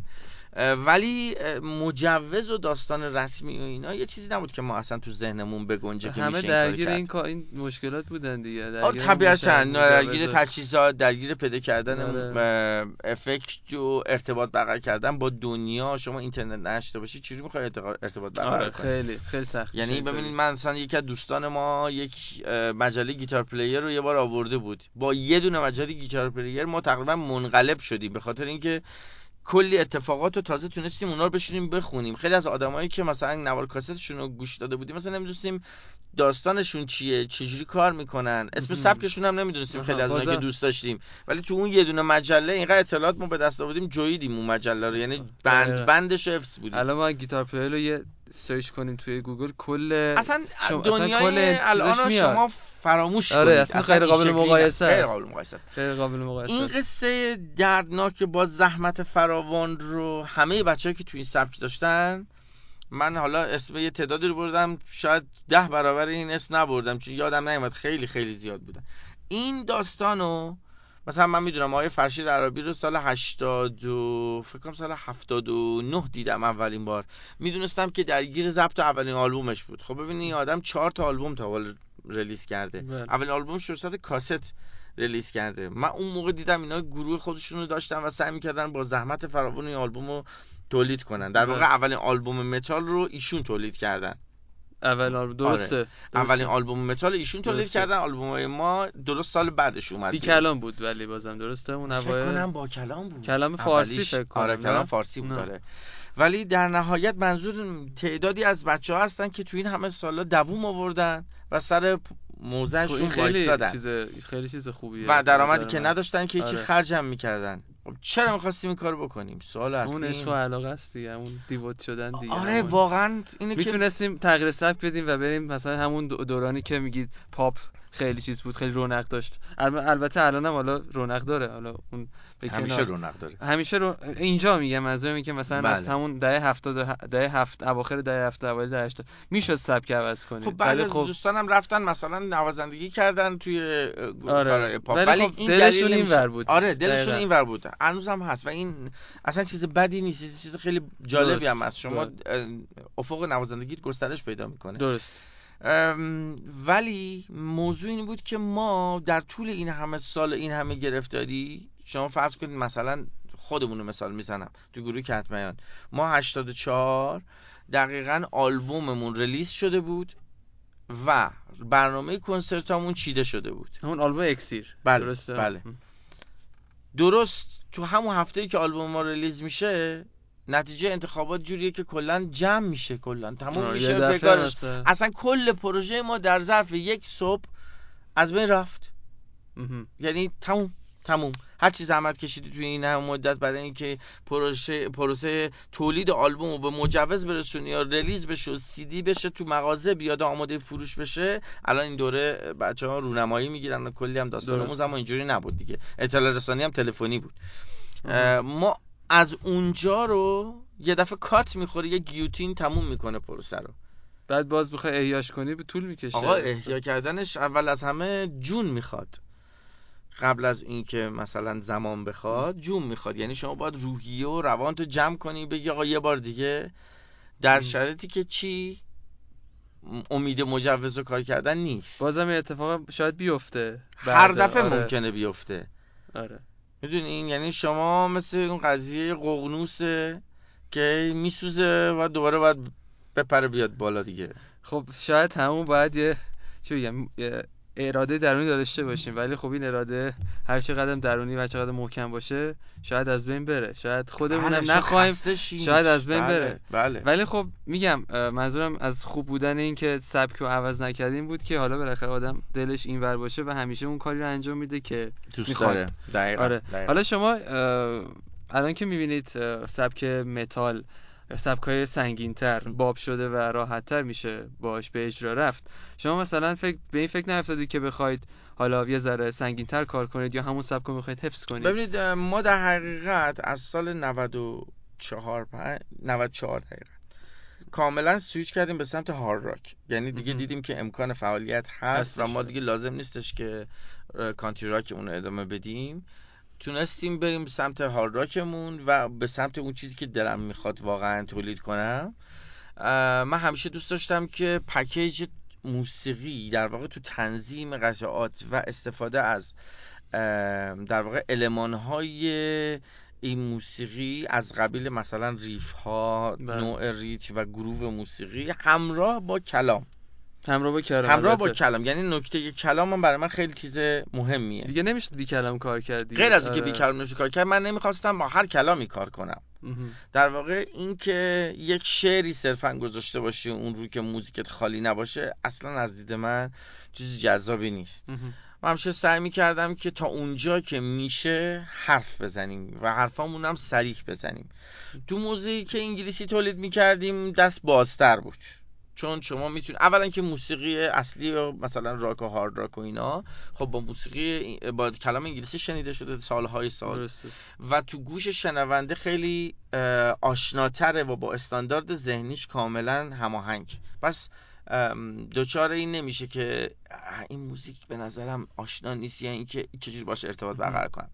ولی مجوز و داستان رسمی و اینا یه چیزی نبود که ما اصلا تو ذهنمون بگنجه که همه درگیر این کار این مشکلات بودن دیگه. درگیر طبیعتا درگیر تجهیزات درگیر پیدا کردن آره. افکت و ارتباط برقرار کردن با دنیا. شما اینترنت نشته باشی چجوری می‌خوای ارتباط برقرار آره خیلی خیلی سخت یعنی ببینید من مثلا یکی از دوستان ما یک مجله Guitar Player رو یه بار آورده بود. با یه دونه مجله Guitar Player ما تقریبا منقلب شدیم به خاطر اینکه کلی اتفاقات رو تازه تونستیم اونا رو بشینیم بخونیم. خیلی از آدمایی که مثلا نوار کاستشون رو گوش داده بودیم مثلا نمی‌دونستیم داستانشون چیه چجوری کار می‌کنن. اسم سبکشون هم نمی‌دونستیم خیلی از اونایی که دوست داشتیم. ولی تو اون یه دونه مجله اینقدر اطلاعات ما به دست آوردیم جویدیم اون مجله رو. یعنی بند بندش حفظ بودیم. الان ما Guitar Player رو یه search کنیم توی گوگل کل اصلا دنیای الان شما فراموش آره کنید. اصلا غیر قابل مقایسه غیر قابل مقایسه است. غیر قابل مقایسه این قصه دردناک با زحمت فراوان رو همه بچه‌ها که توی این سبک داشتن من حالا اسم یه تعدادی رو بردم شاید ده برابر این اسم نبردم چون یادم نیومد خیلی خیلی زیاد بودن. این داستانو مثلا من می‌دونم آقای فرشید اعرابی رو سال 80 و فکر کنم سال 79 دیدم اولین بار. می‌دونستم که درگیر ضبط اولین آلبومش بود. خب ببینید این آدم چهار تا آلبوم تا حالا release کرده. بله. اولین آلبومش رو صورت کاست release کرده. من اون موقع دیدم اینا گروه خودشون رو داشتن و سعی می‌کردن با زحمت فراوان این آلبوم رو تولید کنن. در واقع بله. اولین آلبوم متال رو ایشون تولید کردن. اول آلبوم درسته, آره. اولین آلبوم متال ایشون تولید کردن. آلبوم های ما درست سال بعدش اومد بی کلام بود ولی بازم درسته؟ اون فکر کنم با کلام بود. کلام فارسی فکر کنم آره کلام فارسی بود داره ولی در نهایت منظور تعدادی از بچه ها هستن که تو این همه سالا دووم آوردن و سر موزهشون خیلی چیز خیلی چیز خوبیه. و درآمدی که نداشتن که چی آره. خرجم می‌کردن. خب چرا می‌خواستیم این کارو بکنیم؟ سوال هست اون عشق و علاقه است دیگه اون دیوت شدن دیگه آره واقعا اینو می‌تونستیم تغییر سبک بدیم و بریم مثلا همون دورانی که میگید پاپ خیلی چیز بود خیلی رونق داشت. البته الان هم حالا رونق داره حالا اون همیشه رونق داره. همیشه رو اینجا میگم منظورم که مثلا بله. از همون دهه 70 دهه 7 اواخر دهه 70 اوایل دهه 80 می‌شد سبک عوض کنید خب بعضی خب دوستانم رفتن مثلا نوازندگی کردن توی آره. پاپ ولی, خب این دلشون این ور بود. آره دلشون این ور بود. هنوز هم هست و این اصلا چیز بدی نیست چیز خیلی جالبی هم هست. شما افق نوازندگی گسترش پیدا می‌کنه. درست. ولی موضوع این بود که ما در طول این همه سال این همه گرفتاری شما فرض کنید مثلا خودمون رو مثال می‌زنم تو گروه کتمیان. ما 84 دقیقا آلبوممون release شده بود و برنامه کنسرتامون چیده شده بود. اون آلبوم اکسیر. بله درسته؟ بله. درست تو همون هفته ای که آلبوم ما ریلیز میشه نتیجه انتخابات جوریه که کلا جمع میشه کلا. تموم میشه بکارش. اصلا کل پروژه ما در ظرف یک صبح از بین رفت. یعنی تموم تموم. هر چی زحمت کشیدی توی این هم مدت برای اینکه پروسه پروسه تولید آلبوم رو به مجوز برسونی یا ریلیز بشه و سی دی بشه تو مغازه بیاد آماده فروش بشه الان این دوره بچه ها رونمایی می‌گیرن و کلی هم داستان اما اینجوری نبود دیگه. اطلاع رسانی هم تلفنی بود. ما از اونجا رو یه دفعه کات می‌خوره یه گیوتین تموم می‌کنه پروسه رو. بعد باز بخوای احیاش کنی به طول می‌کشه. آقا احیا کردنش اول از همه جون می‌خواد. قبل از اینکه مثلا زمان بخواد جون می‌خواد. یعنی شما باید روحیه و روان تو جمع کنی بگی آقا یه بار دیگه در شرایطی که چی امید مجوز رو کار کردن نیست. بازم اتفاق شاید بیفته هر دفعه آره. ممکنه بیفته. آره. می‌دونی این یعنی شما مثل اون قضیه قغنوسه که میسوزه و دوباره باید بپره بیاد بالا دیگه. خب شاید همون باید یه چی بگم اراده درونی داشته باشیم ولی خب این اراده هر چقدر درونی و چقدر محکم باشه شاید از بین بره شاید خودمونم بله نخواهیم شاید از بین بله. بره بله. ولی خب میگم منظورم از خوب بودن این که سبک رو عوض نکردیم بود که حالا بالاخره آدم دلش اینور باشه و همیشه اون کاری رو انجام میده که دوست داره آره. حالا شما الان که می‌بینید سبک متال سبکای سنگینتر باب شده و راحتتر میشه باش به اجرا رفت. شما مثلا فکر به این فکر نیفتادید که بخواید حالا یه ذره سنگینتر کار کنید یا همون سبک رو می‌خواید حفظ کنید؟ ببینید ما در حقیقت از سال 94 94 دقیقا کاملا سویچ کردیم به سمت هارد راک یعنی دیگه دیدیم که امکان فعالیت هست و ما دیگه لازم نیستش که کانتری راک اون ادامه بدیم. تونستیم بریم سمت هارد راکمون و به سمت اون چیزی که دلم می‌خواد واقعا تولید کنم من همیشه دوست داشتم که پکیج موسیقی در واقع تو تنظیم قطعات و استفاده از در واقع علمان های این موسیقی از قبیل مثلا ریف ها بله. نوع ریچ و گروه موسیقی همراه با کلام همراه با کلام همراه با کلام یعنی نکته کلام هم برای من خیلی چیز مهمیه. دیگه نمیشه بی کلام کار کردی. غیر از اینکه آره. بی کلام نمیشه کار کرد من نمی‌خواستم با هر کلامی کار کنم. در واقع اینکه یک شعری صرفا گذاشته باشی اون رو که موزیکت خالی نباشه اصلا از دید من چیز جذابی نیست. من همیشه سعی می‌کردم که تا اونجا که میشه حرف بزنیم و حرفامون هم سریح بزنیم. تو موزیک که انگلیسی تولید می‌کردیم دست بازتر بود. چون شما می‌تونید اولا که موسیقی اصلی و مثلا راک و هارد راک و اینا خب با موسیقی با کلام انگلیسی شنیده شده سالهای سال. و تو گوش شنونده خیلی آشناتره و با استاندارد ذهنیش کاملا هماهنگ. پس دچار این نمیشه که این موزیک به نظرم آشنا نیست یا اینکه چجوری باشه ارتباط برقرار کنم.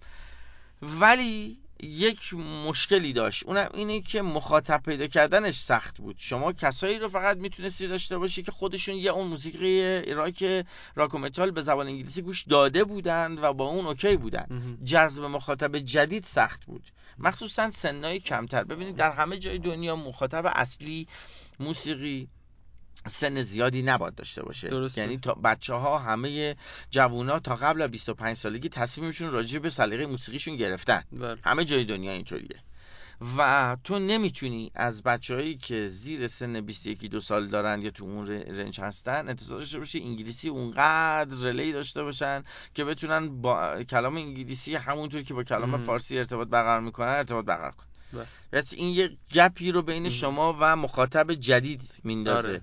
ولی یک مشکلی داشت. اونم اینه که مخاطب پیدا کردنش سخت بود. شما کسایی رو فقط می‌تونستی داشته باشی که خودشون یه اون موسیقی راک راک و متال به زبان انگلیسی گوش داده بودند و با اون OK بودن. جذب مخاطب جدید سخت بود. مخصوصا سنای کمتر. ببینید در همه جای دنیا مخاطب اصلی موسیقی سن زیادی نباید داشته باشه درسته. یعنی تا بچه ها همه جوونا تا قبل از 25 سالگی تصمیمشون راجع به سلیقه موسیقیشون گرفتن بله. همه جای دنیا اینطوریه و تو نمی‌تونی از بچههایی که زیر سن 21 دو سال دارن یا تو اون رنج هستن انتظار داشته باشی انگلیسی اونقدر رلی داشته باشن که بتونن با کلام انگلیسی همونطور که با کلام فارسی ارتباط برقرار می‌کنن ارتباط برقرار کنن بله. این یه گپی رو بین شما و مخاطب جدید میندازه آره.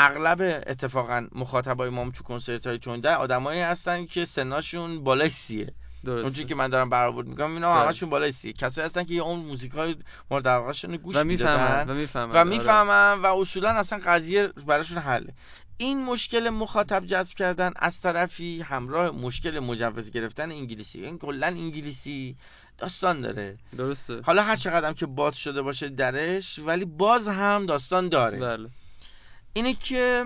اغلب اتفاقا مخاطبای ما تو کنسرت های تونده آدمایی هستن که سناشون بالای سیه. اونجوری که من دارم برآورد می‌کنم اینا بله. همشون بالای سی کسایی هستن که اون موزیک های مورد علاقهشون گوش میدن و می‌فهمن و می‌فهمن و اصولا اصلا قضیه براشون حله این مشکل مخاطب جذب کردن از طرفی همراه مشکل مجوز گرفتن انگلیسی. این کلا انگلیسی داستان داره. درسته. حالا هر چقدر که باز شده باشه درش ولی باز هم داستان داره. بله. اینه که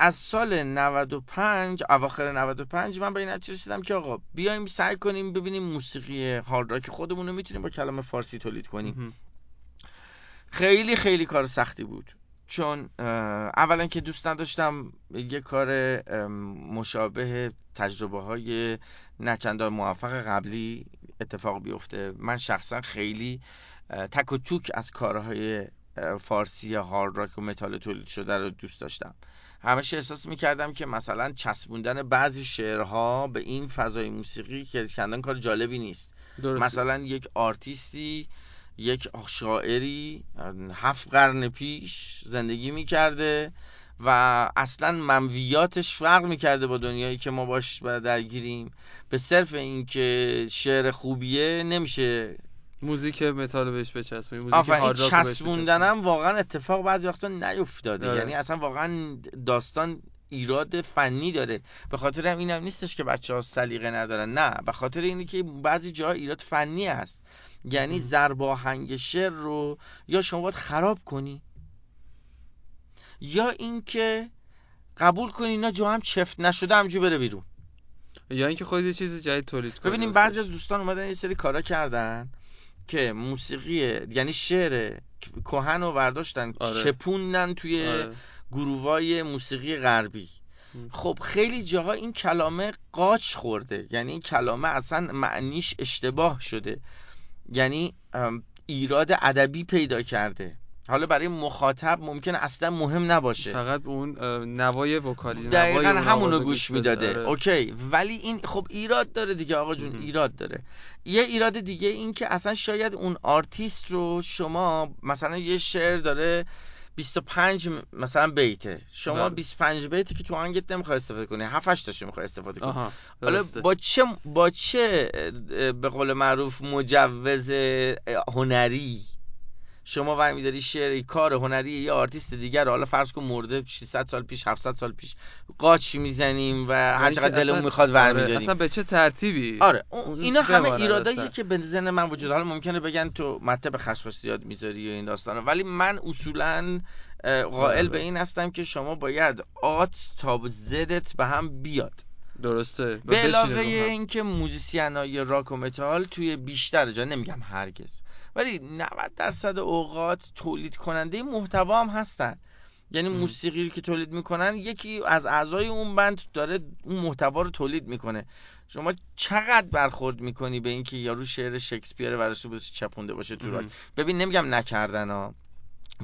از سال 95 اواخر 95 من به این نتیجه رسیدم که آقا بیایم سعی کنیم ببینیم موسیقی هارد راک خودمون رو می‌تونیم با کلمه فارسی تولید کنیم. خیلی خیلی کار سختی بود. چون اولا که دوست نداشتم یه کار مشابه تجربه های نچندان موفق قبلی اتفاق بیفته. من شخصا خیلی تک و توک از کارهای فارسی هارد راک و متال تولید شده رو دوست داشتم. همیشه احساس می‌کردم که مثلا چسبوندن بعضی شعرها به این فضای موسیقی که چندان کار جالبی نیست. درسته. مثلا یک آرتیستی یک شاعری هفت قرن پیش زندگی می‌کرده و اصلا منویاتش فرق می‌کرده با دنیایی که ما باش درگیریم. به صرف اینکه شعر خوبیه نمیشه موزیک متال بهش بچسبونیم موزیک هارد چسبوندنم واقعا اتفاق بعضی وقتا نیفتاده. داره. یعنی اصلا واقعا داستان ایراد فنی داره. به خاطر هم اینم نیستش که بچه ها سلیقه ندارن. نه به خاطر اینه که بعضی جاها ایراد فنی هست. یعنی زرباهنگ شعر رو یا شما باید خراب کنی یا اینکه قبول کنی اینا جو هم چفت نشده همجور بره بیرون. یا اینکه خودت یه چیز جدید تولید کنی ببینیم بعضی از دوستان اومدن یه سری کارا کردن. که موسیقی یعنی شعر کهن رو برداشتن آره. چپوندن توی آره. گروهای موسیقی غربی. خب خیلی جاها این کلامه قاچ خورده. یعنی این کلامه اصلا معنیش اشتباه شده. یعنی ایراد ادبی پیدا کرده. حالا برای مخاطب ممکن اصلا مهم نباشه. فقط اون نوای vocal ی دقیقا همونو گوش می‌داده. آره. OK. ولی این خب ایراد داره دیگه آقا جون ایراد داره. یه ایراد دیگه این که اصلا شاید اون آرتیست رو شما مثلا یه شعر داره 25 مثلا بیته. شما 25 بله. بیتی که تو آهنگت نمی‌خوای استفاده کنی. 7 8 تاشو می‌خوای استفاده کنی. حالا با چه با چه به قول معروف مجوز هنری؟ شما ور میداری شعر کار هنری یه آرتیست دیگر رو حالا فرض کن مرده 600 سال پیش 700 سال پیش قاچ می‌زنیم و هر یعنی چقدر دلمون می‌خواد ور آره اصلا به چه ترتیبی؟ آره اینا همه ایراداییه که به ذهن من وجود حالا ممکنه بگن تو مطلب خصوصیات می‌ذاری و این داستانا. ولی من اصولا قائل به این هستم که شما باید A تا Z ت به هم بیاد. درسته. به علاوه اینکه موزیسین های راک و متال توی بیشتر جا نمیگم هرگز. ولی 90 درصد اوقات تولید کننده محتوا هم هستن. یعنی موسیقی که تولید می‌کنن یکی از اعضای اون band داره اون محتوا رو تولید می‌کنه. شما چقدر برخورد می‌کنی به اینکه یارو شعر شکسپیر براش چپونده باشه تو راک؟ ببین نمیگم نکردن ها.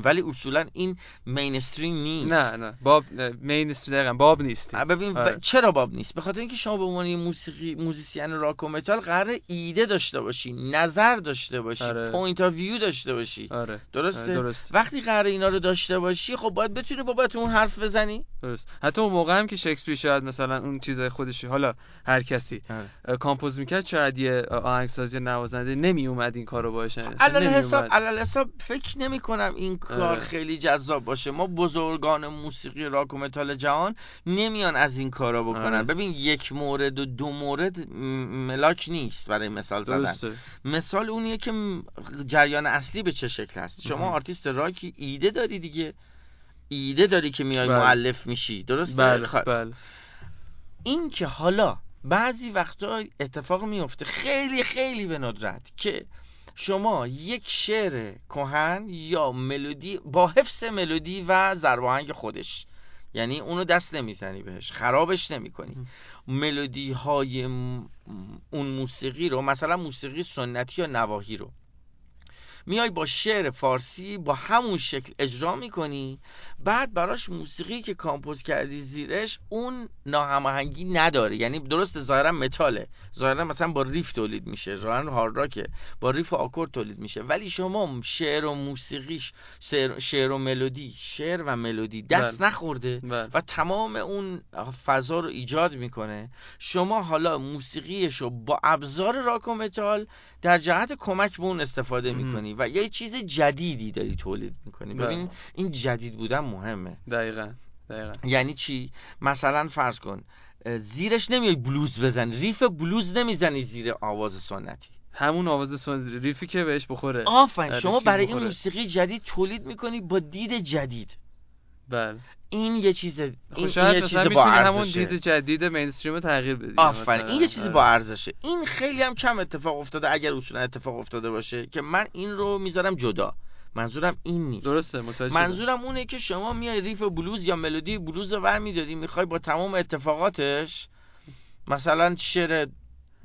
ولی اصولا این mainstream نیست نه نه باب mainstream باب نیست ببین آره. چرا باب نیست به خاطر اینکه شما به عنوان موسیقی موزیسین راک و متال قرار ایده داشته باشی نظر داشته باشی آره. point of view داشته باشی آره. درسته آره. درست. وقتی قرار اینا رو داشته باشی خب باید بتونی بابت حرف بزنی درست حتی اون موقع هم که شکسپیر شاید مثلا اون چیزای خودشی حالا هر کسی آره. compose می‌کرد شاید یه آهنگسازی نوازنده نمی اومد این کارو باشه علی‌الحساب علی‌الحساب فکر نمی کنم این کار آره. خیلی جذاب باشه ما بزرگان موسیقی راک و متال جهان نمیان از این کارا بکنن آره. ببین یک مورد و دو مورد ملاک نیست برای مثال زدن مثال اونیه که جریان اصلی به چه شکل هست شما آرتیست راکی ایده داری دیگه ایده داری که میای بله. مؤلف میشی درسته بله. خب. بله. این که حالا بعضی وقتا اتفاق میفته خیلی خیلی به ندرت که شما یک شعر کهن یا ملودی با حفظ ملودی و ضرب خودش یعنی اونو دست نمی‌زنی بهش خرابش نمی‌کنی. ملودی های اون موسیقی رو مثلا موسیقی سنتی یا نواهی رو میای با شعر فارسی با همون شکل اجرا می‌کنی بعد براش موسیقی که compose کردی زیرش اون ناهماهنگی نداره. یعنی درست ظاهرا متاله. ظاهرا مثلا با riff تولید میشه. ظاهرا hard rock ه با riff و آکورد تولید میشه. ولی شما شعر و موسیقیش شعر, و ملودی شعر و ملودی دست بل. نخورده بل. و تمام اون فضا رو ایجاد می‌کنه. شما حالا موسیقیش رو با ابزار راک و متال در جهت کمک به اون استفاده می‌کنی و یه چیز جدیدی داری تولید می‌کنی. بله. ببین این جدید بودن مهمه. دقیقا دقیقا. یعنی چی؟ مثلا فرض کن زیرش نمیای بلوز بزنی. ریف بلوز نمی‌زنی زیر آواز سنتی. همون آواز سنتی ریفی که بهش بخوره. آفرین شما برای این موسیقی جدید تولید می‌کنی با دید جدید. بله. این یه چیز این, این یه چیز با ارزشه همون دید جدید مینستریم تغییر بدی. آفرین این یه چیزی با ارزشه. این خیلی هم کم اتفاق افتاده اگر اصولا اتفاق افتاده باشه که من این رو می‌ذارم جدا. منظورم این نیست. درسته منظورم اونه که شما میای ریف بلوز یا ملودی بلوز رو ور میداری می‌خوای با تمام اتفاقاتش مثلا شعر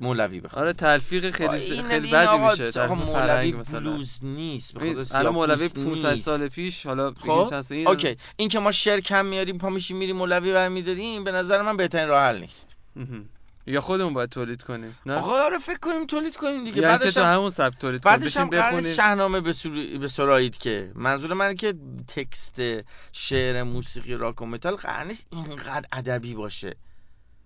مولوی بخونه آره تلفیق خیلی خیلی بدی میشه. تلفیق مولوی بلوز نیست به الان مولوی 500 سال پیش حالا خب این اوکی. این که ما شعر کم میاریم پا میشیم میریم مولوی برمیداریم به نظر من بهترین راه حل نیست. یا خودمون باید تولید کنیم نه؟ آقا آره فکر کنیم تولید کنیم دیگه. یعنی بعدش هم همون سبک تولید بعدش هم قرار شهنامه به به سرایید که. منظور من که تکست شعر موسیقی راک و متال قرار نیست اینقدر ادبی باشه.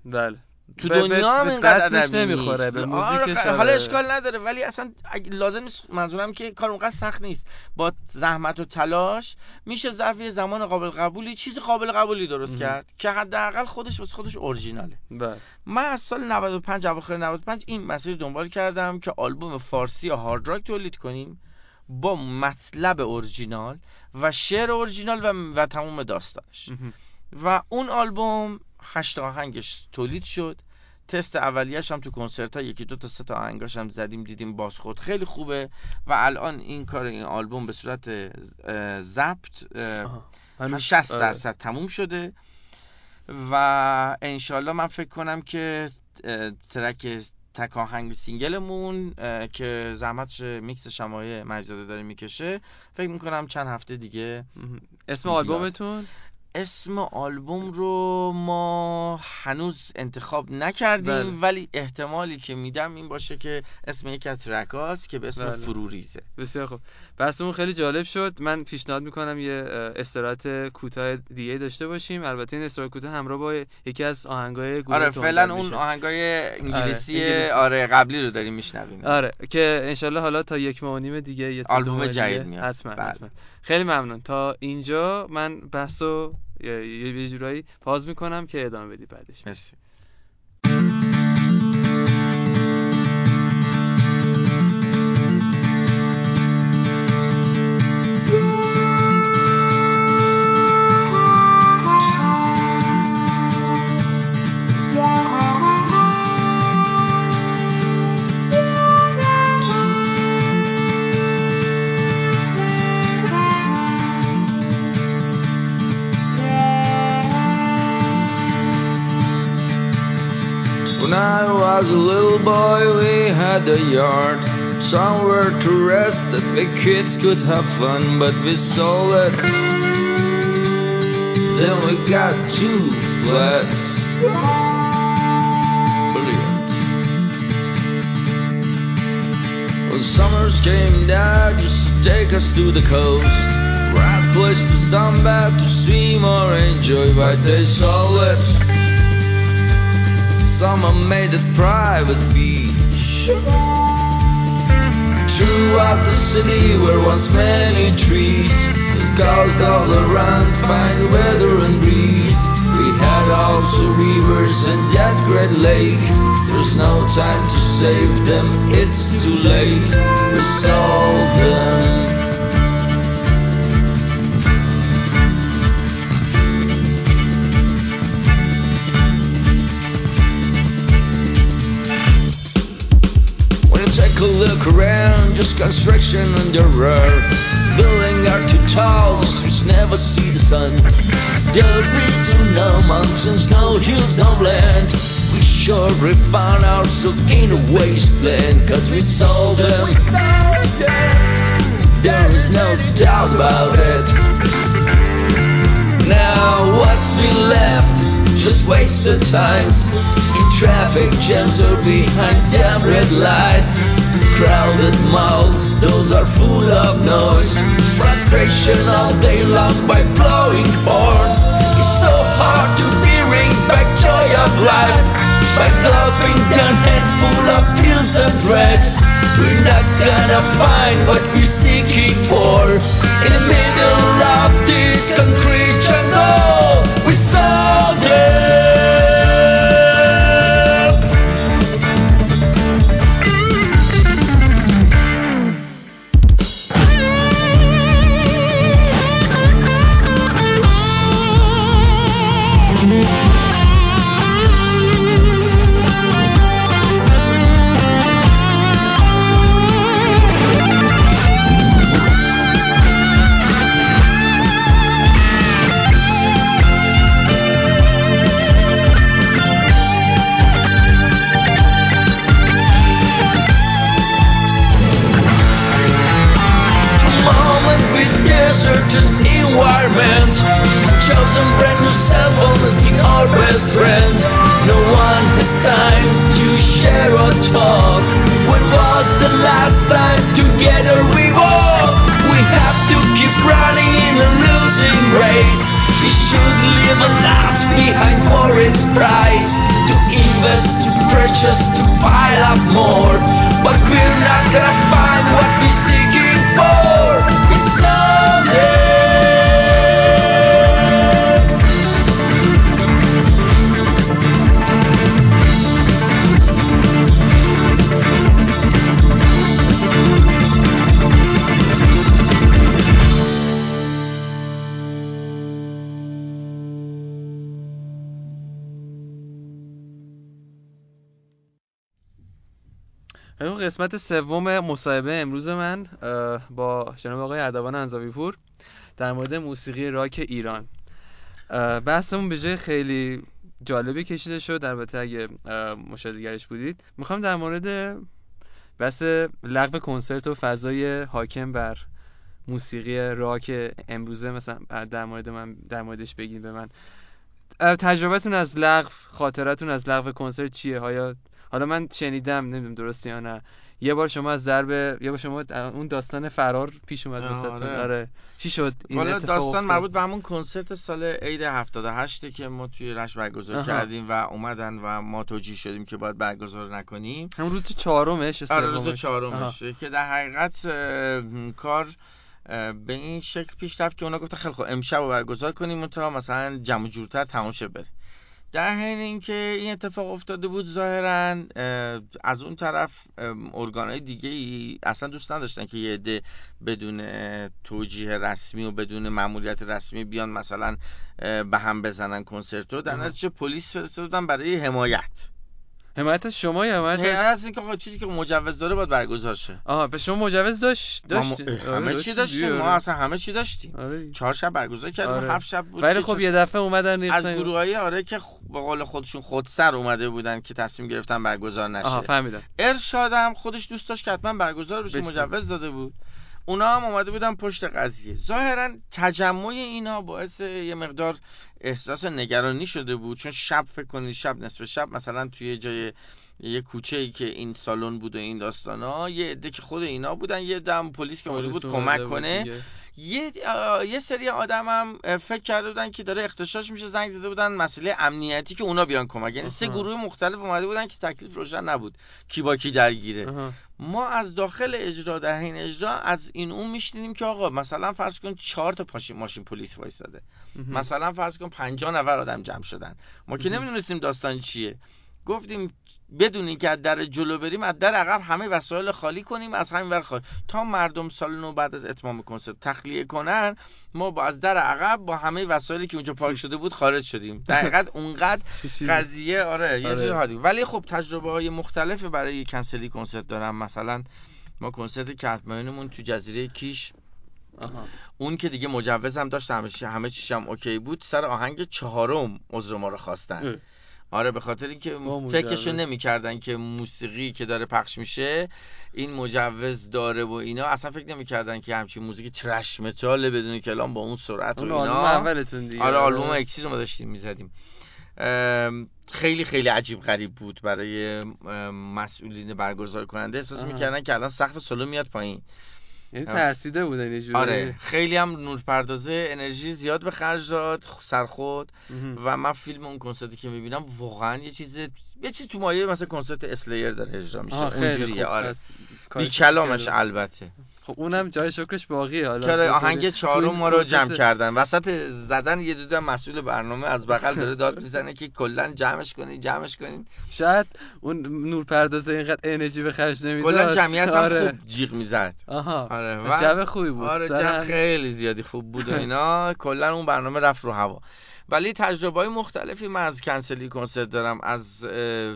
بله. تو دنیا هم اینقدر نمی‌خوره به موزیکش آره حالا اشکال نداره ولی اصلا لازم نیست منظورم که کار اونقدر سخت نیست. با زحمت و تلاش میشه ظرف یه زمان قابل قبولی چیز قابل قبولی درست کرد که حداقل خودش واسه خودش اورجیناله. بله. من از سال 95 اواخر 95 این مسیر دنبال کردم که آلبوم فارسی هارد راک تولید کنیم با مطلب اورجینال و شعر اورجینال و, و تمام داستانش. و اون آلبوم هشت آهنگش تولید شد. تست اولیش هم تو کنسرت ها یکی دو تا سه تا آهنگاش هم زدیم دیدیم بازخورد خیلی خوبه و الان این کار این آلبوم به صورت ضبط 60 آره. درصد تموم شده و انشالله من فکر کنم که ترک تک آهنگ single مون که زحمتش میکس شمایه مجزاده داره می‌کشه فکر می‌کنم چند هفته دیگه اسم آلبومتون؟ اسم آلبوم رو ما هنوز انتخاب نکردیم بله. ولی احتمالی که میدم این باشه که اسم یک از track که به اسم بله. فروریزه. بسیار خوب. بحثمون خیلی جالب شد. من پیشنهاد می‌کنم یه استراحت کوتاه دیگه داشته باشیم. البته این استراحت کوتاه همراه با یکی از آهنگای گروه آره فعلا اون آهنگای انگلیسی آره, آره قبلی رو داریم میشنویم. آره که انشالله حالا تا یک ماه و نیم دیگه یه آلبوم جدید میاد. حتما بله. حتما. خیلی ممنون. تا اینجا من بحثو یه جورایی پاز می‌کنم که ادامه بدی بعدش. مرسی. Rest that the kids could have fun But we sold it. Then we got two flats. Brilliant. When summers came dad used to take us to the coast. Right place to sunbathe, to swim or enjoy But they sold it. Someone made a private beach Throughout the city were once many trees. The scouts all around find weather and breeze. We had also rivers and that great lake. There's no time to save them, it's too late. We solved them قسمت سوم مصاحبه امروز من با جناب آقای اردوان انزاوی پور در مورد موسیقی راک ایران. بحثمون به جای خیلی جالبی کشیده شد البته اگه اه، مشاهدهگرش بودید. می‌خوام در مورد بحث لغو کنسرت و فضای حاکم بر موسیقی راک امروزه مثلا در مورد من در موردش بگین به من. تجربتون از لغو خاطرتون از لغو کنسرت چیه؟ حالا من شنیدم نمی‌دونم درسته یا نه. یه بار شما از درب یه بار شما اون داستان فرار پیش اومد واسهتون آره. آره چی شد این والا داستان؟ مربوط به همون کنسرت سال عید 78 که ما توی رشت برگزار. کردیم و اومدن و ما توجیه شدیم که باید برگزار نکنیم همون روز چهارمش آره روز. چهارمش که در حقیقت کار به این شکل پیش رفت که اونا گفتن خیلی خوب امشب رو برگزار کنیم تا مثلا جمع جورتر تمام شه بره در حین اینکه این اتفاق افتاده بود ظاهرا اه، از اون طرف ارگانهای دیگه ای اصلا دوست نداشتن که یه عده بدون توجیه رسمی و بدون مأموریت رسمی بیان مثلا به هم بزنن کنسرتو در. نتیجه پلیس فرستادن برای حمایت حمایت از شما یا حمایت از از اینکه آقا چیزی که مجوز داره باید برگزار شه. آها به شما مجوز داشت داشت م- همه چی داشتیم ما اصلا همه چی داشتیم. آره. چهار شب برگزار کردیم آره. هفت شب بود ولی خب یه دفعه اومدن از ریختن گروه های آره که به قول خودشون خودسر اومده بودن که تصمیم گرفتن برگزار نشه. آها فهمیدم. ارشادم خودش دوست داشت که حتما برگزار بشه. مجوز داده بود. اونا هم اومده بودن پشت قضیه. ظاهرا تجمع اینا باعث یه مقدار احساس نگرانی شده بود. چون شب فکر کنید شب نصف شب مثلا توی جای یه کوچه ای که این سالن بود و این داستانا یه عده که خود اینا بودن یه دم پلیس که بود کمک کنه. دیگه. یه یه سری آدم هم فکر کرده بودن که داره اختشاش میشه زنگ زده بودن مسئله امنیتی که اونا بیان کمک یعنی سه. گروه مختلف اومده بودن که تکلیف روشن نبود کی با کی درگیره. ما از داخل اجرا در حین اجرا از این اون میشنیدیم که آقا مثلا فرض کن چهار تا پاشی ماشین پلیس وایساده. مثلا فرض کن 50 نفر آدم جمع شدن ما که. نمی‌دونستیم داستان چیه گفتیم بدون اینکه از در جلو بریم از در عقب همه وسایل خالی کنیم از همین ور خالی تا مردم سالن رو بعد از اتمام کنسرت تخلیه کنن ما با از در عقب با همه وسایلی که اونجا پارک شده بود خارج شدیم در حقیقت اونقدر؟ قضیه آره یه آره. چیز ولی خب تجربه های مختلف برای کنسلی کنسرت دارم مثلا ما کنسرت کهتمایانمون تو جزیره کیش آها. اون که دیگه مجوز هم داشت همه چی همه چیش هم OK بود سر آهنگ چهارم عذر ما رو خواستن. آره به خاطر اینکه فکرشو. نمی‌کردن که موسیقی که داره پخش میشه این مجوز داره و اینا. اصلا فکر نمی‌کردن که همچین موزیک thrash metal ه بدون کلام با اون سرعت و اون آلبوم اینا. اولتون دیگه. آره آلبوم اکسیر رو ما داشتیم می‌زدیم. خیلی خیلی عجیب غریب بود برای مسئولین برگزار کننده احساس. می‌کردن که الان سقف سلو میاد پایین. یعنی. ترسیده بودن یه جوری آره خیلی هم نورپردازه انرژی زیاد به خرج داد سرخود مهم. و من فیلم اون کنسرتی که می‌بینم واقعا یه چیز یه چیز تو مایه مثلا کنسرت اسلیر داره اجرا میشه اونجوریه. آره بی کلامش. البته خب اونم جای شکرش باقیه حالا. بذاری- آهنگ چهارم ما رو جمع کردن. وسط زدن یه دودم مسئول برنامه از بغل داره داد می‌زنه که کلا جمعش کنین جمعش کنین. شاید اون نورپردازه اینقدر انرژی به خرج نمی‌داد. کلا جمعیت هم آره. خوب جیغ می‌زد. آها. آره پس جو خوبی بود. آره هم- خیلی زیادی خوب بود و اینا. کلا اون برنامه رفت رو هوا. ولی تجربه های مختلفی من از کنسلی کنسرت دارم. از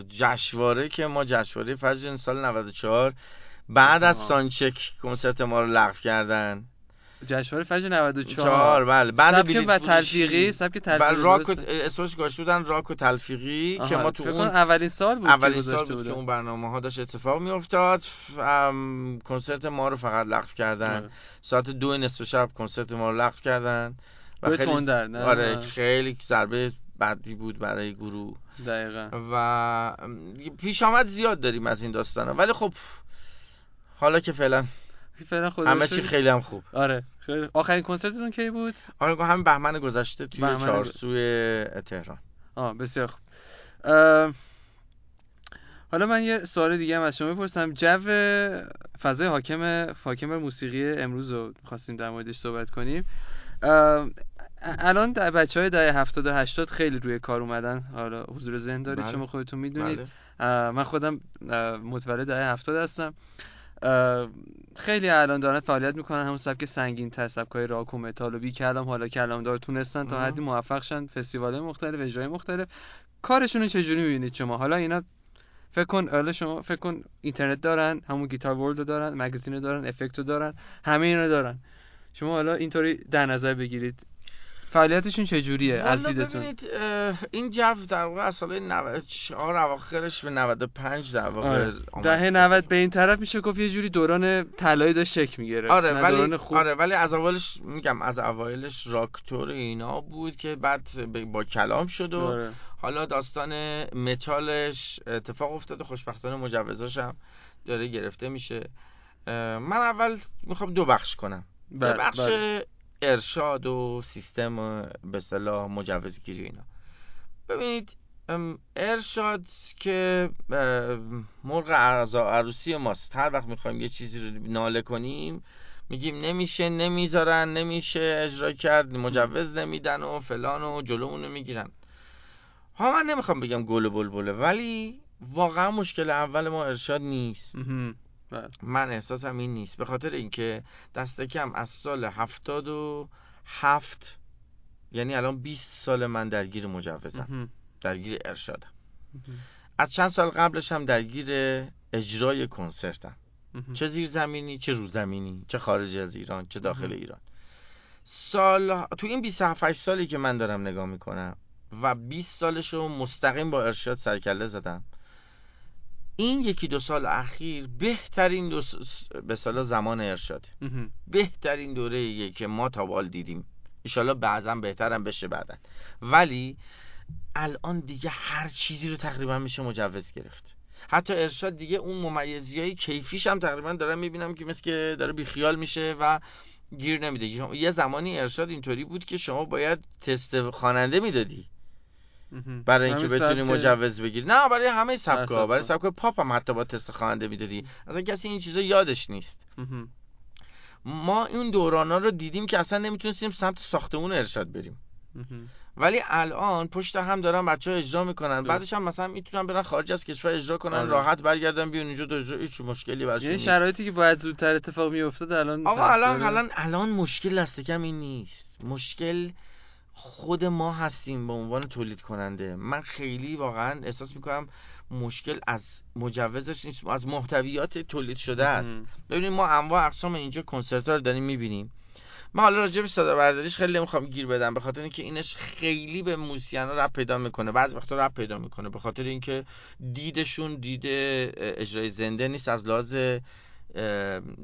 جشنواره که ما جشنواره فجر سال 94 بعد از. سانچک کنسرت ما رو لغو کردن جشنواره فجر 94 چهار بله بعد بلیط و. تلفیقی سبک بله تلفیقی راک و؟ اسمش گذاشته بودن راک و تلفیقی که آها، ما تو فکر اون اولین سال بود که اولین سال بود که اون برنامه ها داشت اتفاق می افتاد کنسرت ما رو فقط لغو کردن آره. ساعت دو نصف شب کنسرت ما رو لغو کردن گروه تندر، نه؟ آره آه. خیلی ضربه بدی بود برای گروه دقیقا و پیش آمد زیاد داریم از این داستانا ولی خب حالا که فعلا. فعلا خدا همه چی. خیلی هم خوب. آره. خیلی آخرین کنسرتتون کی بود؟ آره همین بهمن گذشته توی بهمن چهارسوی تهران. آه بسیار خوب. اه، حالا من یه سوال دیگه هم از شما بپرسم جو فضای حاکم حاکم موسیقی امروز رو خواستیم در موردش صحبت کنیم. الان در بچه های دهه 70 و 80 خیلی روی کار اومدن. حالا حضور ذهن دارید بله. شما خودتون می‌دونید. بله. من خودم متولد دهه 70 هستم. خیلی الان دارن فعالیت می‌کنن همون سبک سنگین تر سبک های راک و متال و بی کلام حالا کلامدار تونستن تا. حدی موفق شن فستیوال مختلف اجرای مختلف. کارشون رو چجوری می‌بینید شما؟ حالا اینا فکر کن حالا شما فکر کن اینترنت دارن همون Guitar World رو دارن magazine رو دارن effect رو دارن همه اینا دارن. شما حالا اینطوری در نظر بگیرید. فعالیتشون چجوریه؟ از دیدتون؟ ببینید این جو در واقع از سال 94 اواخرش به 95 در واقع آره. دهه 90 به این طرف میشه گفت یه جوری دوران طلایی داشت شکل می‌گرفت آره ولی دوران خوب. آره ولی از اولش میگم از اوایلش راکتور اینا بود که بعد با کلام شد و آره. حالا داستان متالش اتفاق افتاده. خوشبختانه مجوزاش هم داره گرفته میشه. من اول می‌خوام دو بخش کنم. بله، بخش بله. ارشاد و سیستم به اصطلاح مجوزگیری اینا. ببینید ارشاد که مرغ عروسی ماست. هر وقت می‌خوایم یه چیزی رو ناله کنیم میگیم نمیشه نمی‌ذارن نمیشه اجرا کرد مجوز نمیدن و فلان و جلومون می‌گیرن. ها من نمی‌خوام بگم گل بلبله ولی واقعا مشکل اول ما ارشاد نیست. مهم. من احساسم این نیست به خاطر اینکه دست کم از سال هفتاد و هفت یعنی الان 20 سال من درگیر مجوزم. درگیر ارشادم. از چند سال قبلش هم درگیر اجرای کنسرتم. چه زیر زمینی چه رو زمینی چه خارج از ایران چه داخل. ایران سال تو این 27 سالی که من دارم نگاه می‌کنم و 20 سالشو مستقیم با ارشاد سرکله زدم این یکی دو سال اخیر بهترین دو س... به صلاح زمان ارشاد. بهترین دوره که ما تا بال دیدیم. ایشالا بعضا بهترم بشه بعدا. ولی الان دیگه هر چیزی رو تقریبا میشه مجوز گرفت. حتی ارشاد دیگه اون ممیزی های کیفیش هم تقریبا دارم می‌بینم که مثل که داره بیخیال میشه و گیر نمیده. یه زمانی ارشاد اینطوری بود که شما باید تست خواننده می‌دادی. برای اینکه بتونی سبک- مجوز بگیری نه برای همه سبکا سبکا. برای سبک پاپ هم حتی با تست خواننده می‌دادی اصلا کسی این چیزا یادش نیست. ما این دورانا رو دیدیم که اصلا نمی‌تونستیم سمت ساختمون ارشاد بریم. ولی الان پشت هم دارن بچه ها اجرا می‌کنن. بعدش هم مثلا می‌تونن برن خارج از کشور اجرا کنن آره. راحت برگردن بیان اینجا اجرا هیچ مشکلی براشون یعنی شرایطی که باید زودتر اتفاق میافتاد الان آقا الان. الان الان مشکل دست کم این نیست مشکل خود ما هستیم به عنوان تولید کننده من خیلی واقعا احساس می‌کنم مشکل از مجوزش نیست از محتویات تولید شده است. ببینید ما انواع اقسام اینجا کنسرت ها رو داریم می‌بینیم. من حالا راجع به صدا برداریش خیلی نمی‌خوام گیر بدم به خاطر اینکه اینش خیلی به موسیقینا رپ پیدا می‌کنه. بعضی وقتا رپ پیدا می‌کنه به خاطر اینکه دیدشون دید اجرای زنده نیست از لحاظ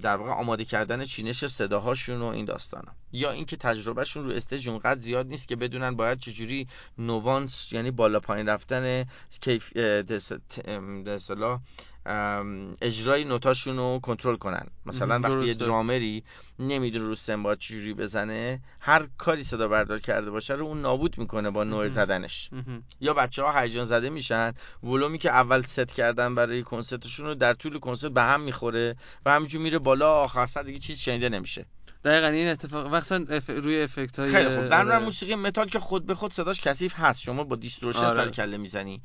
در واقع آماده کردن چینش صداهاشون و این داستانا یا اینکه تجربهشون رو استیج اونقدر زیاد نیست که بدونن باید چجوری نوانس یعنی بالا پایین رفتن کیف اصطلاح اجرای نوتاشون رو کنترل کنن. مثلا وقتی یه درامری نمی‌دونه رو سنباد چجوری بزنه هر کاری صدا بردار کرده باشه رو اون نابود می‌کنه با نوع زدنش. یا بچه ها هیجان زده میشن ولومی که اول ست کردن برای کنسرتشون رو در طول کنسرت به هم می‌خوره و همینجور میره بالا آخر سر دیگه چیز شنیده نمیشه. دقیقا این اتفاق وقتا اف... روی افکت های خیلی خوب. در موسیقی متال که خود به خود صداش کثیف هست. شما با distortion آره. سر کله می‌زنی.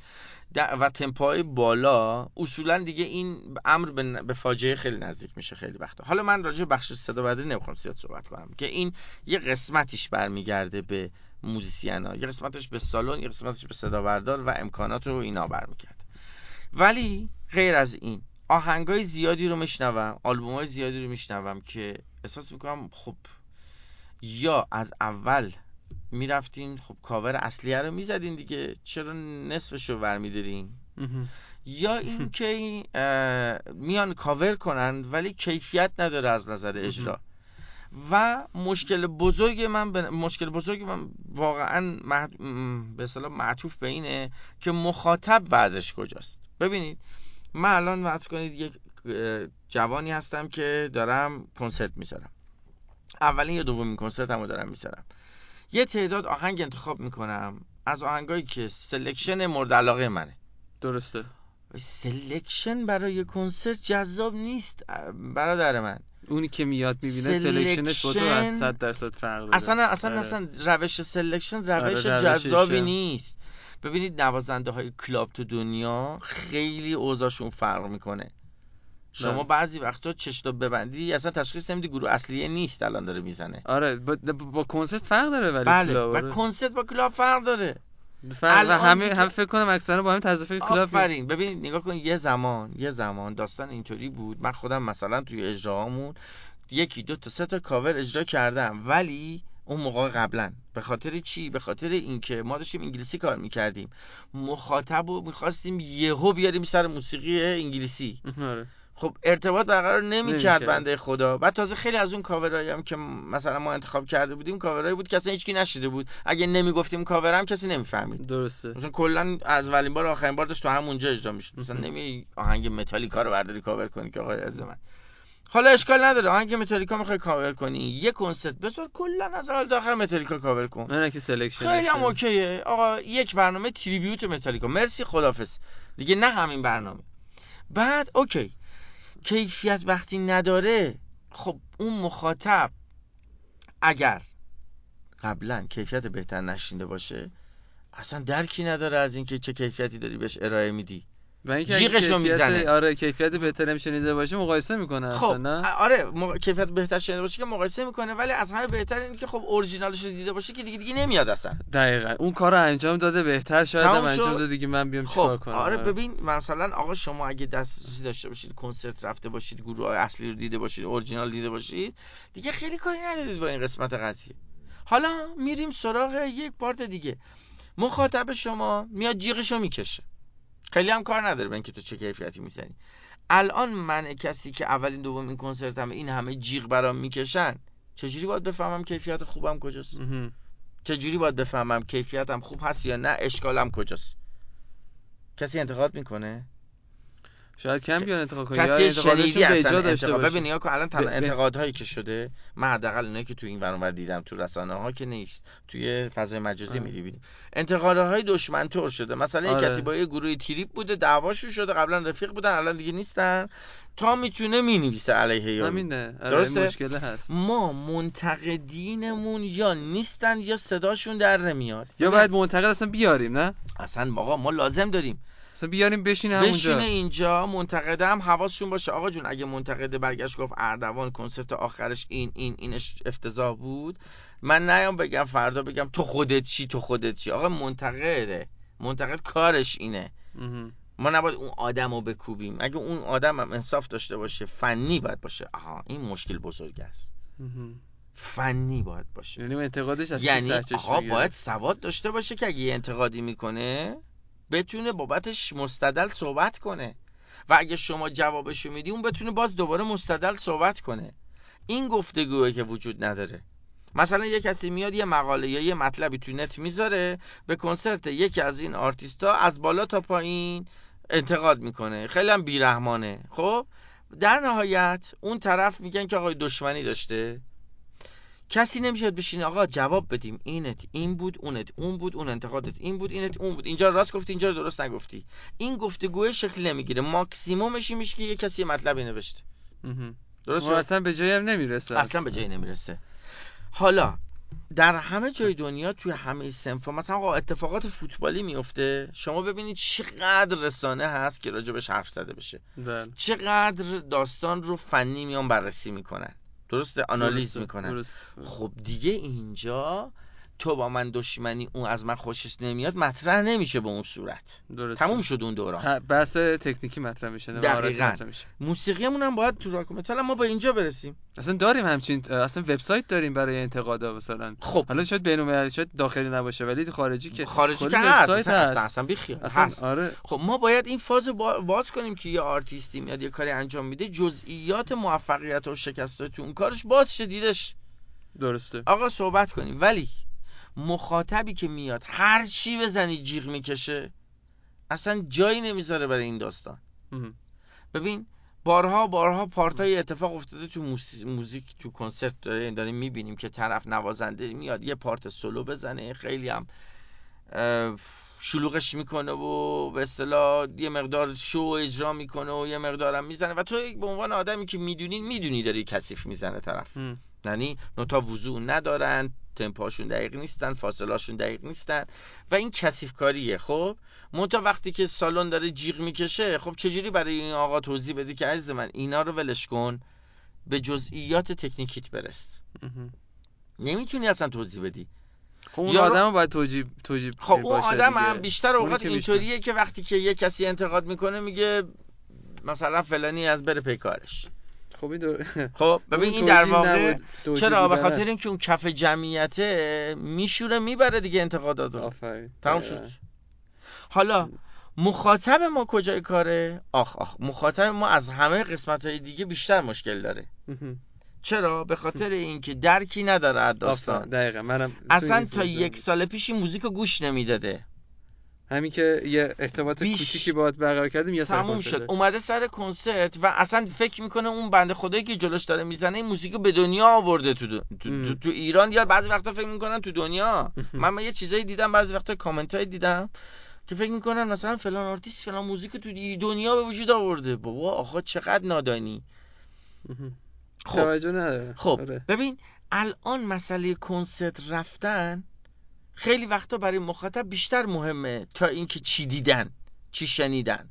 و تمپای بالا اصولا دیگه این امر به فاجعه خیلی نزدیک میشه خیلی وقتا. حالا من راجع بخش صدا برداری نمی‌خوام زیاد صحبت کنم که این یه قسمتیش برمیگرده به موزیسین ها یه قسمتش به سالن یه قسمتش به صدا بردار و امکانات رو اینا برمیگرده. ولی غیر از این آهنگای زیادی رو میشنوم آلبوم های زیادی رو میشنوم که احساس می‌کنم خب یا از اول می‌رفتین خب کاور اصلیه رو می‌زدین دیگه چرا نصفش رو برمیدارین یا اینکه میان کاور کنن ولی کیفیت نداره از نظر اجرا. و مشکل بزرگ من ب... مشکل بزرگ من واقعا محد... به اصطلاح معطوف به اینه که مخاطب وضعش کجاست. ببینید من الان فرض کنید یک جوانی هستم که دارم کنسرت می‌ذارم. اولین یا دومین کنسرت هم دارم می‌ذارم. یه تعداد آهنگ انتخاب می‌کنم از آهنگایی که selection مورد علاقه منه. درسته. selection برای کنسرت جذاب نیست برادر من. اونی که میاد می‌بینه selection ش با تو از 100 درصد فرق داره. اصلا اصلا آره. اصلا روش selection روش آره جذابی نیست. ببینید نوازنده های club تو دنیا خیلی اوضاعشون فرق می‌کنه. شما بله. بعضی وقتا چشتا ببندی اصلا تشخیص نمیدی گروه اصلیه نیست الان داره می‌زنه. آره با, با کنسرت فرق داره ولی بله و آره. کنسرت با club فرق داره. فرق و همه هم فکر کنم اکثرا با هم تضاده club آفرین. ببینید نگاه کن یه زمان یه زمان داستان اینطوری بود. من خودم مثلا توی اجراهامون یکی دو تا سه تا کاور اجرا کردم. ولی اون موقع قبلا به خاطر چی؟ به خاطر اینکه ما داشتیم انگلیسی کار می‌کردیم. مخاطب رو می‌خواستیم یهو بیاریم سر موسیقی انگلیسی. آره. خب ارتباط برقرار نمی‌کرد بنده خدا. بعد تازه خیلی از اون کاورایی هم که مثلا ما انتخاب کرده بودیم کاورایی بود که اصلا هیچکی نشنیده بود. اگه نمی‌گفتیم کاورم کسی نمی‌فهمید. درسته. مثلا کلا از اولین بار آخرین بار داشت تو همونجا اجرا می‌شد. مثلا نمی آهنگ متالیکا رو برداری کاور کنی که آقای از من. حالا اشکال نداره. آهنگ متالیکا می‌خوای کاور کنی. یه کنسرت. بذار کلا از اول تا آخر متالیکا کاور کن. نه که selection خیلی هم OK ه. آقا یک برنامه tribute متالیکا. مرسی خدافظ دیگه نه همین برنامه. بعد اوکی. کیفیت وقتی نداره خب اون مخاطب اگر قبلا کیفیت بهتر نشینده باشه اصلا درکی نداره از اینکه چه کیفیتی داری بهش ارائه میدی. و اینکه جیغشو می‌زنه. آره کیفیت بهتر شنیده باشه مقایسه می‌کنه خب نه؟ آره م... کیفیت بهتر شنیده باشه که مقایسه می‌کنه ولی از همه بهتر اینه که خب اورجینالش دیده باشه که دیگه دیگه نمیاد اصلا. دقیقاً. اون کارو انجام داده بهتر شاید هم انجام داده دیگه من بیام خب. چیکار کنم. آره ببین مثلا آقا شما اگه دسترسی داشته باشید کنسرت رفته باشید گروه اصلی رو دیده باشید اورجینال دیده باشید دیگه خیلی کاری ندارید با این قسمت قضیه. حالا میریم سراغ یک پارت دیگه. مخاطب شما میاد جیغشو می‌کشه. خیلی هم کار نداره به اینکه تو چه کیفیتی می‌زنی. الان من کسی که اولین دومین کنسرتم این همه جیغ برام می‌کشن چجوری باید بفهمم کیفیت خوبم کجاست؟ چجوری باید بفهمم کیفیتم خوب هست یا نه؟ اشکالم کجاست؟ کسی انتقاد می‌کنه؟ شاید کم بیان انتقاد کنه کسی شنیدی اصلا انتقاد ببین نگاه کن الان تنها انتقادهایی که شده من حداقل اینایی که تو این ور دیدم تو رسانه ها که نیست توی فضای مجازی می‌بینی انتقادهای دشمن تور شده. مثلا آره. کسی با یه گروه تریپ بوده دعواشون شده قبلا رفیق بودن الان دیگه نیستن. تا می‌تونه می‌نویسه علیه یارو همینه. آره درسته؟ مشکل هست. ما منتقدینمون یا نیستن یا صداشون در نمیاد. یا باید منتقد اصلا بیاریم نه؟ اصلا آقا ما لازم داریم. اصلا بیاریم بشینه همونجا. بشینه اینجا منتقده هم حواسشون باشه. آقا جون اگه منتقده برگشت گفت اردوان کنسرت آخرش این این اینش افتضاح بود من نیام بگم فردا بگم تو خودت چی تو خودت چی. آقا منتقده. منتقد کارش اینه. ما نباید اون آدم رو بکوبیم. اگه اون آدم هم انصاف داشته باشه فنی باید باشه. آها این مشکل بزرگ است. فنی باید باشه. یعنی انتقادش از یعنی آقا باید سواد داشته باشه که اگه انتقادی می‌کنه بتونه بابتش مستدل صحبت کنه. و اگه شما جوابشو میدی اون بتونه باز دوباره مستدل صحبت کنه. این گفتگوه که وجود نداره. مثلا یه کسی میاد یه مقاله یا یه مطلبی تو نت می‌ذاره به کنسرت یکی از این آرتیستا از بالا تا پایین انتقاد می‌کنه. خیلی هم بیرحمانه. خب؟ در نهایت اون طرف میگن که آقای دشمنی داشته. کسی نمیشه بشینه آقا جواب بدیم. اینت این بود اونت اون بود اون انتقادت این بود اینت اون بود. اینجا راست گفتی اینجا درست نگفتی. این گفتگوی شکل نمی‌گیره. ماکسیمومش این میشه که یه کسی مطلبی نوشته. درست اصلا به جایی هم نمی‌رسه. اصلا به جایی نمی‌رسه. حالا در همه جای دنیا توی همه سنفا مثلا آقا اتفاقات فوتبالی میفته شما ببینید چقدر رسانه هست که راجبش حرف زده بشه. بله. چقدر داستان رو فنی میان بررسی می‌کنن. درسته آنالیز درسته، می‌کنن درسته. خب دیگه اینجا تو با من دشمنی اون از من خوشش نمیاد مطرح نمیشه به اون صورت. درسته. تموم شد اون دوران. بحث تکنیکی مطرح میشه دقیقاً. میشه. موسیقیمون هم باید تو راکومتال ما به اینجا برسیم. اصلا داریم همچین اصلا وبسایت داریم برای انتقادا مثلا. خب. حالا شاید بین‌المللی شاید داخلی نباشه ولی خارجی که خارجی که هست هست اصلا, اصلا بیخیال. اصلا هست. آره. خب ما باید این فاز با- باز کنیم که یه آرتیستی میاد یه کاری انجام میده جزئیات موفقیت و شکست تو اون کارش باز شه دیدش. درسته. آقا صحبت کنیم. ولی مخاطبی که میاد هر چی بزنی جیغ می‌کشه اصلا جایی نمی‌ذاره برای این داستان. ببین بارها بارها پارتای اتفاق افتاده تو موزیک تو کنسرت داره داریم می‌بینیم که طرف نوازنده میاد یه پارت سولو بزنه خیلی هم شلوغش می‌کنه و به اصطلاح یه مقدار شو اجرا می‌کنه و یه مقدارم می‌زنه و تو به عنوان آدمی که می‌دونی می‌دونی داری کثیف می‌زنه طرف. یعنی نوتا وضوع ندارن تمپاشون دقیق نیستن فاصلاشون دقیق نیستن و این کثیف کاریه خب منتها وقتی که سالن داره جیغ می‌کشه خب چجوری برای این آقا توضیح بدی که عزیز من اینا رو ولش کن به جزئیات تکنیکیت برس. نمی‌تونی اصلا توضیح بدی خب اون یا رو- آدم باید توجیب توجیب خب اون آدم دیگه. هم بیشتر اوقات. اینطوریه که وقتی که یه کسی انتقاد می‌کنه میگه مثلا فلانی از بره پیکارش خب این دو... خب ببین این در واقع چرا؟ به خاطر. اینکه اون کف جمعیته میشوره می‌بره دیگه انتقادات رو آفرین. تمام. شد. حالا مخاطب ما کجای کاره؟ آخ آخ مخاطب ما از همه قسمت های دیگه بیشتر مشکل داره. چرا؟ به خاطر اینکه درکی نداره از داستان. دقیقا منم اصلا تا یک. سال پیش این موزیک رو گوش نمی‌داده. همین که یه ارتباط بیش- کوچیکی باهات برقرار کردیم یه سر شد. اومده سر کنسرت و اصلا فکر می‌کنه اون بنده خدایی که جلوش داره می‌زنه این موزیک به دنیا آورده تو, دو- تو. تو, ایران یا بعضی وقتا فکر می‌کنن تو دنیا من, من یه چیزایی دیدم بعضی وقتا کامنت هایی دیدم که فکر می‌کنن مثلا فلان آرتیست فلان موزیک تو دنیا به وجود آورده بابا آقا چقدر نادانی. خب خب آره. ببین الان مسئله کنسرت رفتن خیلی وقتا برای مخاطب بیشتر مهمه تا اینکه چی دیدن چی شنیدن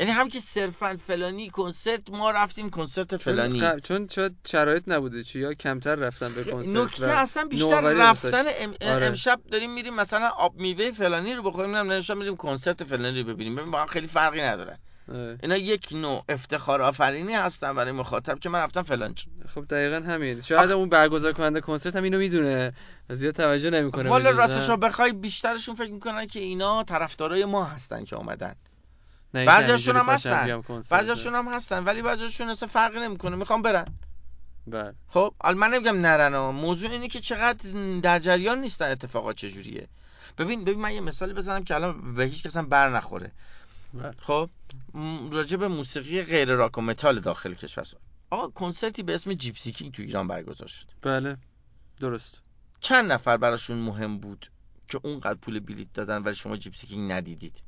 یعنی هم که صرفا فلانی کنسرت ما رفتیم کنسرت فلانی چون, چون شاید شرایط نبوده چی یا کمتر رفتن به کنسرت نکته و اصلا بیشتر رفتن. ام... آره. امشب داریم میریم مثلا آب میوه فلانی رو بخوریم نه امشب میریم کنسرت فلانی رو ببینیم ببین خیلی فرقی نداره. اینا یک نوع افتخار آفرینی هستن برای مخاطب که من رفتم فلان جا. خب دقیقا همین شاید. اون برگزار کننده کنسرت هم اینو می‌دونه زیاد توجه نمی‌کنه والا راستش رو بخوای بیشترشون فکر می‌کنن که اینا طرفدارای ما هستن که اومدن بعضیاشون هم هستن. بعضیاشون هم هستن ولی بعضیاشون اصلا فرقی نمی‌کنه می‌خوام برن بله خب حالا من نمیگم نرن. موضوع اینه که چقدر در جریان نیستن اتفاقات چجوریه ببین ببین من یه مثالی بزنم که الان به هیچ کس هم بر نخوره. خب م- راجع به موسیقی غیر راک و متال داخل کشور آقا کنسرتی به اسم جیپسی کینگ تو ایران برگزار شد. بله. درست. چند نفر براشون مهم بود که اونقدر پول بلیت دادن ولی شما جیپسی کینگ ندیدید؟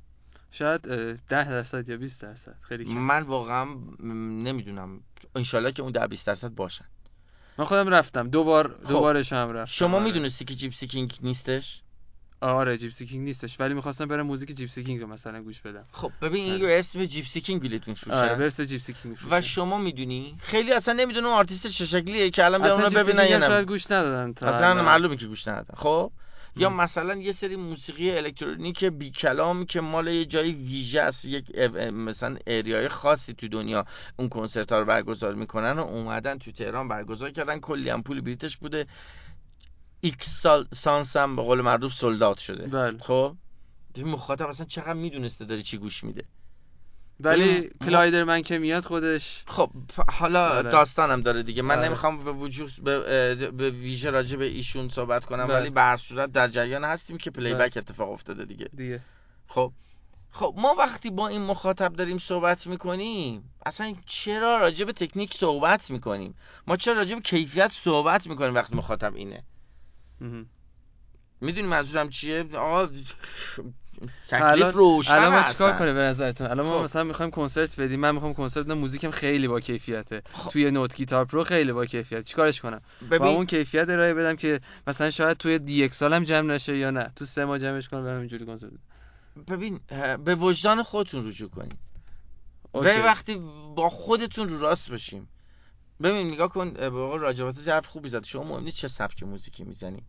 شاید اه، ده درصد یا 20 درصد. خیلی کم. من واقعا نمی‌دونم. انشالله که اون ده 20 درصد باشن. من خودم رفتم. دو بار خب، دو بارش هم رفتم. شما آره. می‌دونستی که جیپسی کینگ نیستش؟ آره جیپسی کینگ نیستش ولی می‌خواستم برم موزیک جیپسی کینگ رو مثلا گوش بدم. خب ببین این آره. اسم جیپسی کینگ بلیت میفروشن آره برس جیپسی کینگ و میفروشن شما می‌دونی خیلی اصلا نمی‌دونه اون آرتیست چه شکلیه که الان بیان اونو ببینن یا نه. شاید گوش ندادن تا اصلا الان. معلومه که گوش ندادن. خب؟ یا. مثلا یه سری موسیقی الکترونیک بی کلام که مال یه جای ویژه است یک او- مثلا area ی خاصی تو دنیا اون کنسرت ها رو برگزار می‌کنن و اومدن تو تهران برگزار کردن. کلی هم پول بلیتش بوده. ایکس سال سانس هم به قول معروف sold out شده. بله. خب؟ ببین مخاطب اصلا چقدر می‌دونسته داره چی گوش میده. ولی ببین، ما- کلایدرمن که میاد خودش خب حالا آره. داستانم داره دیگه. من آره. نمی‌خوام به وجود به, به ویژه راجع به ایشون صحبت کنم بله. ولی به هر صورت در جریان هستیم که playback اتفاق افتاده دیگه. دیگه. خب. خب ما وقتی با این مخاطب داریم صحبت می‌کنیم اصلا چرا راجع به تکنیک صحبت می‌کنیم؟ ما چرا راجع به کیفیت صحبت می‌کنیم وقتی مخاطب اینه. می‌دونی منظورم چیه؟ آقا تکلیف روشن الان ما. چیکار کنیم به نظرتون؟ الان ما خب. مثلا می‌خوایم کنسرت بدیم من می‌خوام کنسرت بدم موزیکم خیلی با کیفیته. خب. توی نوت Guitar Pro خیلی با کیفیت. چیکارش کنم؟ با اون کیفیت ارائه بدم که مثلا شاید توی دی یک سالم جمع نشه یا نه. تو سه ماه جمعش کنم برم اینجوری کنسرت بدم. ببین به وجدان خودتون رجوع کنید. و اوکی. وقتی با خودتون رو راست باشیم ببین نگاه کن به قول راجبات حرف خوبی زد. شما مهم نیست چه سبک موزیکی می‌زنید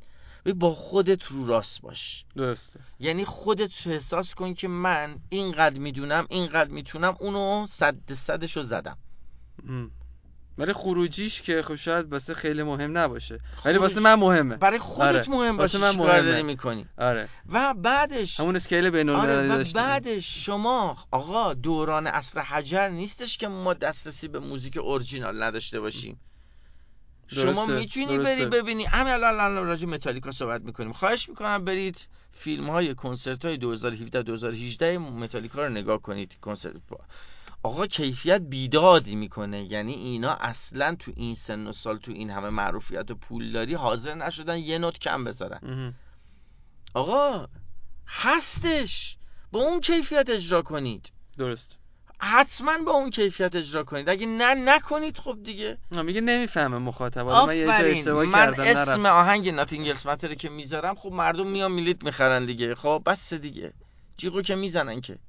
ببین با خودت رو راست باش. درسته. یعنی خودت احساس کن که من اینقدر می‌دونم اینقدر می‌تونم اونو صد صدش رو زدم. ولی خروجیش که خب شاید واسه خیلی مهم نباشه. ولی واسه من مهمه. برای خودت آره. مهم واسه باشه من مهمه. داری می‌کنی. آره. و بعدش همون اسکیل بین آره و بعدش شما آقا دوران اصر حجر نیستش که ما دسترسی به موزیک اورجینال نداشته باشیم. شما درسته، می‌تونی درسته. بری ببینی. همین الان الان راجع متالیکا صحبت می‌کنیم. خواهش می‌کنم برید فیلم های کنسرت های 2017 2018 متالیکا رو نگاه کنید. کنسرت آقا کیفیت بیدادی می‌کنه. یعنی اینا اصلا تو این سن و سال تو این همه معروفیت و پولداری حاضر نشدن یه نوت کم بذارن. آقا هستش. با اون کیفیت اجرا کنید. درست. حتما با اون کیفیت اجرا کنید. اگه نه نکنید خب دیگه. نه، میگه نمی‌فهمه مخاطب من یه جا اشتباه من کردم اسم نرفت آهنگ ناتینگلز ماتر که می‌ذارم خب مردم میان میلیت می‌خرن دیگه. خب بس دیگه. جیغو که می‌زنن که.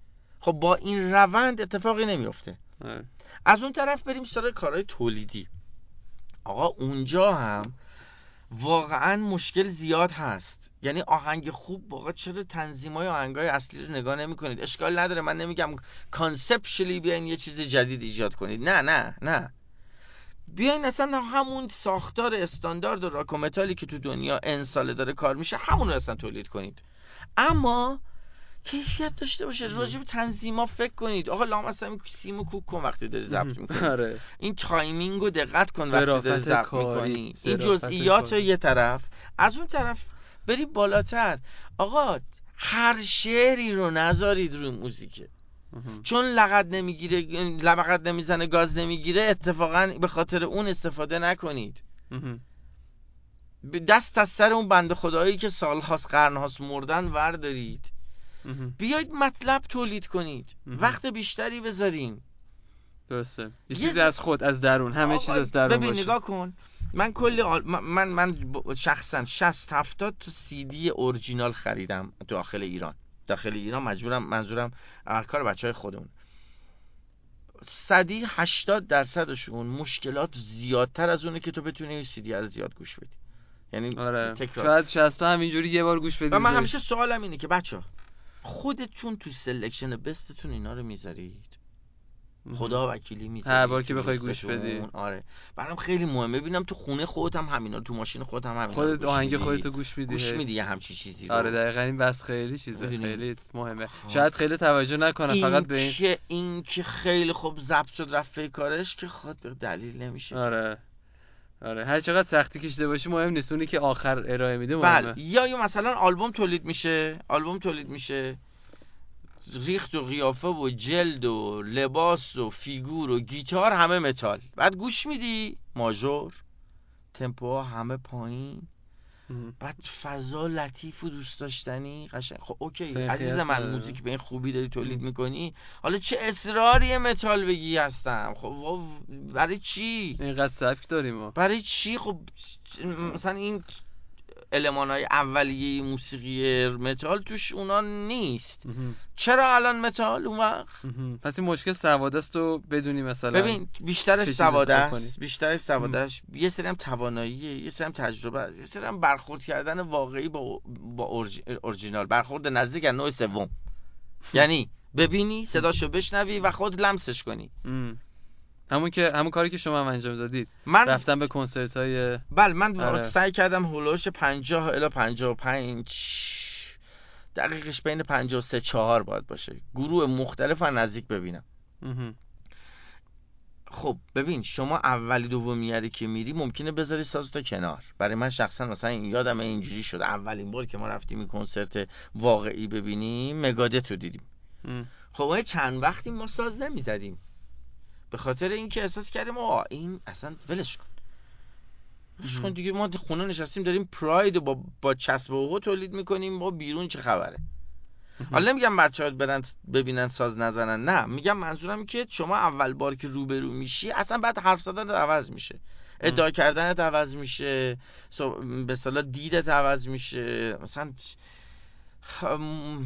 خب با این روند اتفاقی نمیفته. از اون طرف بریم سراغ کارهای تولیدی. آقا اونجا هم واقعا مشکل زیاد هست. یعنی آهنگ خوب واقعا چرا تنظیم های آهنگ های اصلی رو نگاه نمی کنید اشکال نداره من نمیگم کانسپشلی بیاین یه چیز جدید ایجاد کنید. نه نه نه. بیاین اصلا همون ساختار استاندارد و راک و متالی که تو دنیا ان ساله داره کار میشه همون رو اصلا تولید کنید. اما کیفیت داشته باشه راجع به تنظیما فکر کنید. آقا لامصب سیمو کوک کن وقتی داری ضبط می‌کنی. آره. این timing رو دقت کن وقتی داری ضبط می‌کنی. این جزئیات رو. یه طرف. از اون طرف بری بالاتر. آقا هر شعری رو نذارید روی موزیکه. مهم. چون لغت نمی‌گیره لغت نمی‌زنه گاز نمی‌گیره اتفاقا به خاطر اون استفاده نکنید. دست از سر اون بنده خدایی که سالهاست قرنهاست مردن وردارید. بیاید مطلب تولید کنید. وقت بیشتری بذاریم درسته. یه چیزی از خود از درون. همه چیز از درون ببین باشه. نگاه کن. من کلی آل... من من شخصا 60 70 تا سی دی اورجینال خریدم داخل ایران. داخل ایران مجبورم منظورم کار بچه های خودمون. صدی 80 درصدشون مشکلات زیادتر از اونه که تو بتونی سی دی رو زیاد گوش بدی. یعنی آره. تکرار. شاید 60 تا همینجوری یه بار گوش بدی. و من. همیشه سوالم اینه که بچه خودتون تو سلکشن بستتون اینا رو می‌ذارید. خدا وکیلی می‌ذاری هر بار که بخوای گوش. بدی. آره برام خیلی مهمه ببینم تو خونه خودت هم همینا رو، تو ماشین خودت هم همینا رو خودت آهنگ میدی. خودتو گوش میدی گوش. میدی یه همچی چیزی رو آره دقیقا این بس خیلی چیزه می‌دونی؟ خیلی مهمه خب. شاید خیلی توجه نکنه این فقط به این که این که خیلی خوب ضبط شد رفت کارش که خود دلیل نمیشه آره آره هر چقدر سختی کشیده باشی مهم نیست اونی که آخر ارائه میده مهمه. بله یا یا مثلا آلبوم تولید میشه آلبوم تولید میشه. ریخت و قیافه و جلد و لباس و فیگور و گیتار همه متال. بعد گوش میدی ماژور تمپوها همه پایین. بعد فضا لطیف و دوست داشتنی قشنگ. خب okay. عزیز من. موزیک به این خوبی داری تولید. می‌کنی؟ حالا چه اصراری متال بگی هستم؟ خب برای چی؟ اینقدر سبک داریم ما. برای چی؟ خب مثلا این المان های اولیه موسیقی متال توش اونا نیست. اوهوم. چرا الان متال اون وقت. پس این مشکل سواد است و بدونی مثلا ببین بیشترش سواده است بیشترش سوادهش یه سری هم تواناییه یه سری هم تجربه است. یه سری هم برخورد کردن واقعی با با orig... original. برخورد نزدیک از نوع سوم. یعنی ببینی صداشو بشنوی و خود لمسش کنی. همون که همون کاری که شما هم انجام دادید. من رفتن به کنسرت های بله من آره. سعی کردم هولوش 50 الی 55 دقیقش بین 53 4 باید باشه. گروه مختلف و نزدیک ببینم. خب ببین شما اولی دومیاری که میری ممکنه بذاری ساز تا کنار. برای من شخصا مثلا این یادم اینجوری شد. اولین بار که ما رفتیم این کنسرت واقعی ببینیم مگادت رو دیدیم. ام. خب ما چند وقتی ما ساز نمی‌زدیم. به خاطر اینکه احساس کردیم آه این اصلا ولش کن. ولش کن. دیگه ما خونه نشستیم داریم پراید با با چسب و تولید می‌کنیم با بیرون چه خبره؟ حالا نمیگم بچه ها برن ببینن ساز نزنن نه. میگم منظورم که شما اول بار که روبرو میشی اصلا بعد حرف زدن عوض میشه. ادعا کردنت عوض میشه به اصطلاح دیدت عوض میشه. مثلا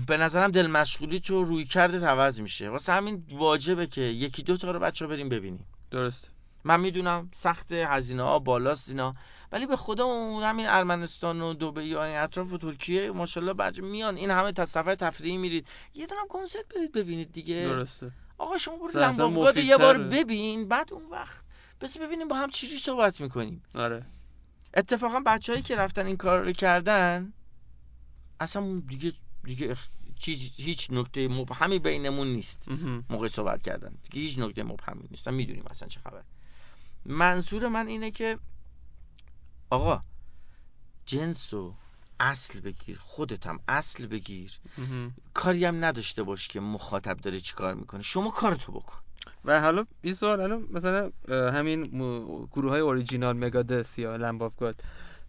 به نظرم دل مشغولی تو روی کردت عوض میشه. واسه همین واجبه که یکی دو تا رو بچه ها بریم ببینیم. درست من می‌دونم سخت هزینه ها بالاست اینا. ولی به خدا همین ارمنستان و دبی و این اطراف و ترکیه ماشاءالله بچه میان. این همه سفر تفریحی میرید. یه دونم کنسرت برید ببینید دیگه. درسته. آقا شما برو اصلا لمبافگاد یه بار. ببین بعد اون وقت بس ببینیم با هم چجوری صحبت می‌کنیم. آره. اتفاقا بچههایی که رفتن این کار رو کردن اصلا دیگه دیگه چیز هیچ نکته مبهمی بینمون نیست. موقع صحبت کردن. دیگه هیچ نکته مبهمی نیست. می‌دونیم اصلا چه خبر منظور من اینه که آقا جنس و اصل بگیر. خودت هم اصل بگیر. کاری هم نداشته باش که مخاطب داره چیکار می‌کنه. شما کارتو بکن. و حالا این سوال الان مثلا همین گروه های original Megadeth یا Lamb of God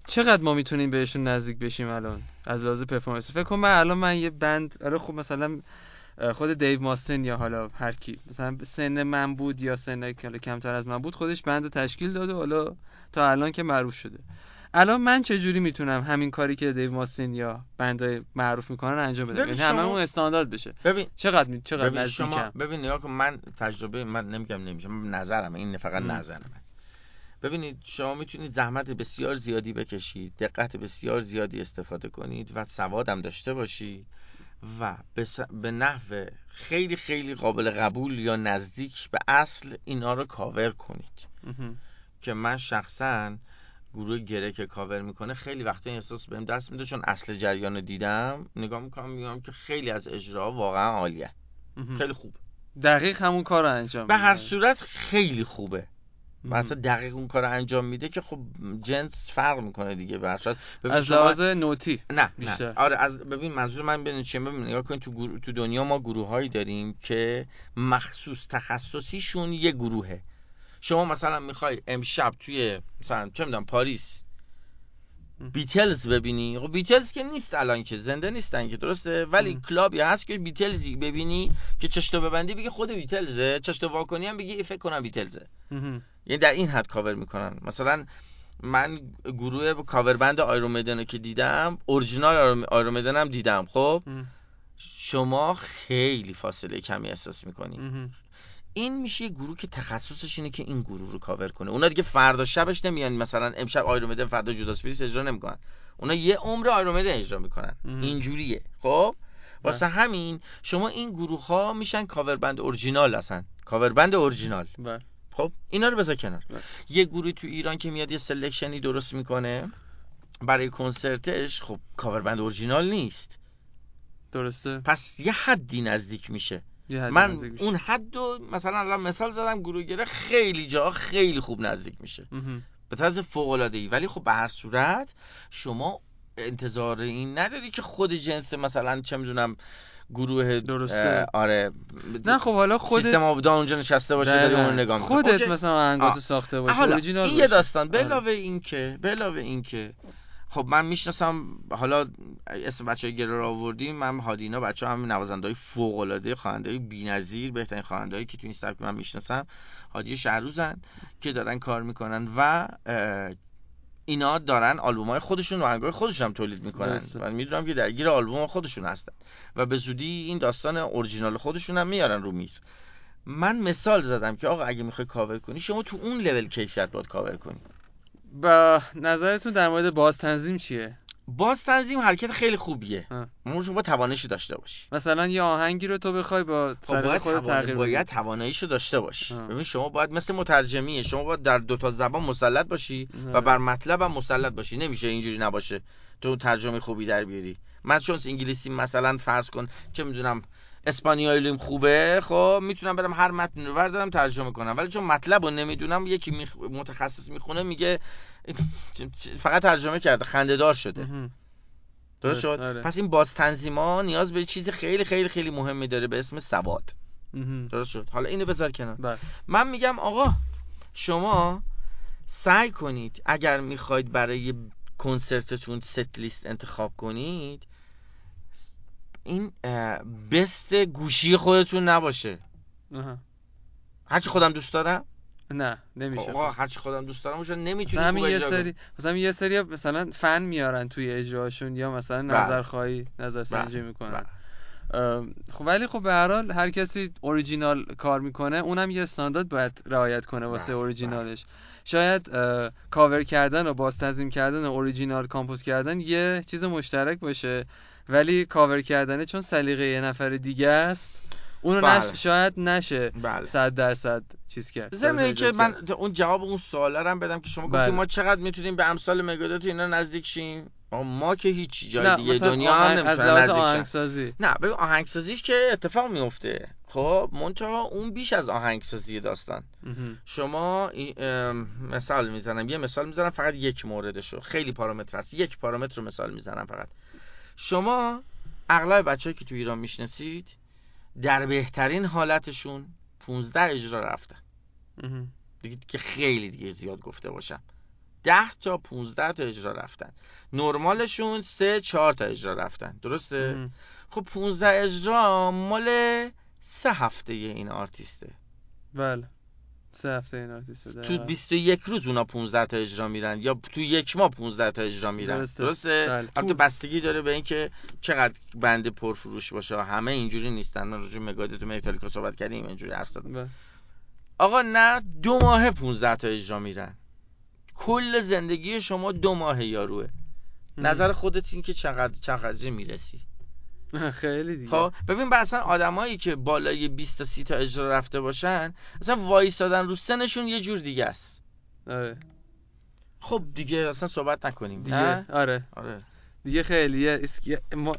چقدر ما می‌تونیم بهشون نزدیک بشیم الان؟ از لحاظ performance فکر کنم من الان من یه band آره خب مثلا خود Dave Mustaine یا حالا هر کی. مثلا سن من بود یا سن کمتر از من بود خودش band رو تشکیل داده حالا تا الان که معروف شده. الان من چه جوری می‌تونم همین کاری که Dave Mustaine یا band های معروف می‌کنن انجام بدم؟ یعنی شما- هممون استاندارد بشه. ببین چقدر می... چقدر ببین شما نزدیکم؟ ببین نگاه من تجربه من نمیگم نمیشه من نظرم این فقط. نظرمه. ببینید شما می‌تونید زحمت بسیار زیادی بکشید دقت بسیار زیادی استفاده کنید و سوادم داشته باشید و به, نحو خیلی خیلی قابل قبول یا نزدیک به اصل اینا رو کاور کنید. که من شخصا گروه گره که کاور می‌کنه خیلی وقتا این احساس بهم دست میده چون اصل جریان رو دیدم نگاه می‌کنم میگم که خیلی از اجرا واقعا عالیه. خیلی خوب دقیق همون کار رو انجام به هر. صورت خیلی خوبه. مثلا دقیق اون کار رو انجام میده که خب جنس فرق می‌کنه دیگه ببین از شما- لحاظ نوتی نه بیشتر. نه آره از ببین منظور من ببین چیه ببین نگاه کن تو تو دنیا ما گروه هایی داریم که مخصوص تخصصیشون یه گروهه شما مثلا می‌خوای امشب توی مثلا چه می‌دونم پاریس. بیتلز ببینی خب بیتلز که نیست الان که زنده نیستن که درسته ولی م. کلابی هست که بیتلزی ببینی که چشتو ببندی بگی خود Beatles ه چشتو واکنی هم بگی فکر کنم Beatles ه اوهوم. یعنی در این حد کاور می‌کنن مثلا من گروه cover band Iron Maiden رو که دیدم original Iron Maiden هم دیدم خب اوهوم. شما خیلی فاصله کمی احساس می‌کنی. این میشه یه گروه که تخصصش اینه که این گروه رو کاور کنه. اونا دیگه فردا شبش نمیان مثلا امشب Iron Maiden فردا Judas Priest اجرا نمی‌کنن. اونا یه عمر Iron Maiden اجرا می‌کنن. اوهوم. اینجوریه. خب؟ واسه همین شما این گروه ها میشن cover band original هستن. cover band original. بله. خب؟ اینا رو بذار کنار. بله. یه گروه تو ایران که میاد یه selection ی درست می‌کنه. برای کنسرتش خب cover band original نیست. درسته. پس یه حدی نزدیک میشه. من نزدیک. اون حد رو مثلا الان مثال زدم گروه گره خیلی جا خیلی خوب نزدیک میشه. به طرز فوق العاده ای ولی خب به هر صورت شما انتظار این نداری که خود جنس مثلا چه می‌دونم گروه درسته. آره نه خب حالا خودت سیستم آف داون اونجا نشسته باشه داری دقیقاً. اون نگاه. خودت اوکی. مثلا آهنگاتو آه. ساخته اوریجینال این یه باشه. داستان به آره. علاوه این که به علاوه این که خب من می‌شناسم حالا اسم بچه های گره رو آوردیم من هادینا بچه هم نوازنده های فوق العاده خواننده های بی‌نظیر بهترین خواننده هایی که تو این سبک من می‌شناسم. هادی شهروزن که دارن کار می‌کنن و اینا دارن آلبوم های خودشون و آهنگای خودشون هم تولید می‌کنن. و می‌دونم که درگیر آلبوم خودشون هستن و به زودی این داستان اورجینال خودشون هم میارن رو میز. من مثال زدم که آقا اگه می‌خوای کاور کنی شما تو اون لول کیفیت باید کاور کنی. با نظرتون در مورد باز تنظیم چیه؟ باز تنظیم حرکت خیلی خوبیه. ها. اما شما باید تواناییشو داشته باشی. مثلا یه آهنگی رو تو بخوای با خب خودت توان... تغییر باید تواناییشو داشته باشی. ها. ببین شما باید مثل مترجمیه. شما باید در دو تا زبان مسلط باشی و آره. بر مطلب هم مسلط باشی. نمیشه اینجوری نباشه تو ترجمه خوبی در بیاری. من چون انگلیسی مثلا فرض کن. چه می‌دونم اسپانیاییم خوبه خب می‌تونم برم هر متن رو بردارم ترجمه کنم ولی چون مطلب رو نمی‌دونم یکی میخ... متخصص می‌خونه میگه فقط ترجمه کرده خندهدار شده مهم. درست شد آره. پس این باز تنظیما نیاز به چیز خیلی خیلی خیلی مهمی داره به اسم سواد. درست شد حالا اینو بذار کنار بله. من میگم آقا شما سعی کنید اگر می‌خواید برای کنسرتتون ست لیست انتخاب کنید این بست گوشی خودتون نباشه. هرچی خودم دوست دارم نه نمیشه آقا هرچی خودم دوست دارم اونجا نمی‌تونی خوب یه سری. مثلا یه سری مثلا فن میارن توی اجراشون یا مثلا بله. نظرخواهی نظر سنجی بله، می‌کنن بله. خب ولی خب به هر حال هر کسی اوریجینال کار می‌کنه اونم یه استاندارد باید رعایت کنه واسه اوریجینالش شاید کاور کردن و باز تنظیم کردن و original compose کردن یه چیز مشترک باشه ولی کاور کردنه چون سلیقه یه نفر دیگه است. اونو بله. نش... شاید نشه. بله. صد درصد چیز کرد. ضمن ایجاد من کرد. اون جواب اون سوالا رو هم بدم که شما بله. گفتید ما چقدر می‌تونیم به امثال Megadeth اینا نزدیک شیم؟ ما که هیچ جای دیگه دنیا هم از نمی‌تونن لحاظ نزدیک آهنگسازی. نه ببین آهنگسازیش که اتفاق میفته خب منتها اون بیش از آهنگسازی داستان. شما مثال می‌زنم. یه مثال می‌زنم فقط یک موردشو. خیلی پارامتر هست یک پارامتر رو مثال می‌زنم فقط. شما اغلب بچه‌ای که تو ایران می‌شناسید در بهترین حالتشون 15 اجرا رفتن. دیگه که خیلی دیگه زیاد گفته باشم. 10 تا 15 تا اجرا رفتن. نرمالشون 3 4 تا اجرا رفتن. درسته. خب 15 اجرا مال سه هفته این آرتیسته. بله. سه هفته این آرتیست تو دقیقاً. 21 روز اونا 15 تا اجرا میرن یا تو یک ماه 15 تا اجرا میرن. درسته. درسته, بله. تو- بستگی داره به اینکه چقدر band ه پرفروش باشه. همه اینجوری نیستن. من راجع به Megadeth و متالیکا صحبت کردیم اینجوری حرف زدم. بله. آقا نه دو ماه 15 تا اجرا میرن. کل زندگی شما دو ماه یاروه. نظر خودت این که چقدر چقدر می‌رسی؟ خیلی دیگه. خب ببین اصلا آدمایی که بالای 20 تا 30 تا اجرا رفته باشن اصلا وایستادن رو سنشون یه جور دیگه است. آره. خب دیگه اصلا صحبت نکنیم دیگه. نه؟ آره. آره. دیگه خیلی یه اسکی... ما...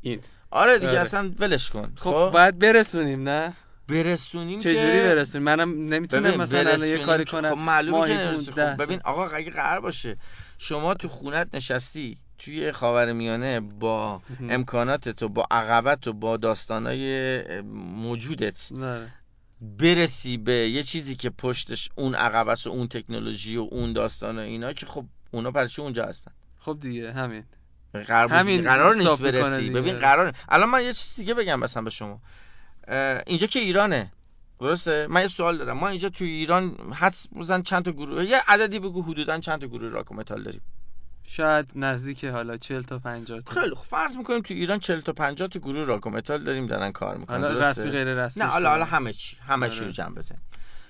این. آره دیگه آره. اصلا ولش کن. خب خب؟ باید برسونیم نه؟ برسونیم چجوری که برسونیم؟ منم نمی‌تونم مثلا الان یه کاری کنم. خب معلومه که خب. ببین آقا اگه قرار باشه شما تو خونت نشستی توی خاورمیانه با. امکانات تو با عقبت و با داستانای موجودت. برسی به یه چیزی که پشتش اون عقب است و اون تکنولوژی و اون داستان و اینا که خب اونا چی اونجا هستن؟ خب دیگه همین. قرار, همین قرار نیست برسی. ببین قرار الان من یه چیز دیگه بگم مثلا به شما. اینجا که ایرانه. درسته؟ من یه سوال دارم. ما اینجا توی ایران حد بزن چند تا گروه؟ یه عددی بگو حدودا چند تا گروه راک و متال داریم؟ شاید نزدیک حالا 40 تا 50 تا. خیلی خوب. فرض می‌کنیم توی ایران 40 تا 50 تا گروه راک و متال داریم دارن کار می‌کنن. حالا؟ رسمی غیر رسمی نه حالا حالا همه چی همه چی رو آره. جمع بزن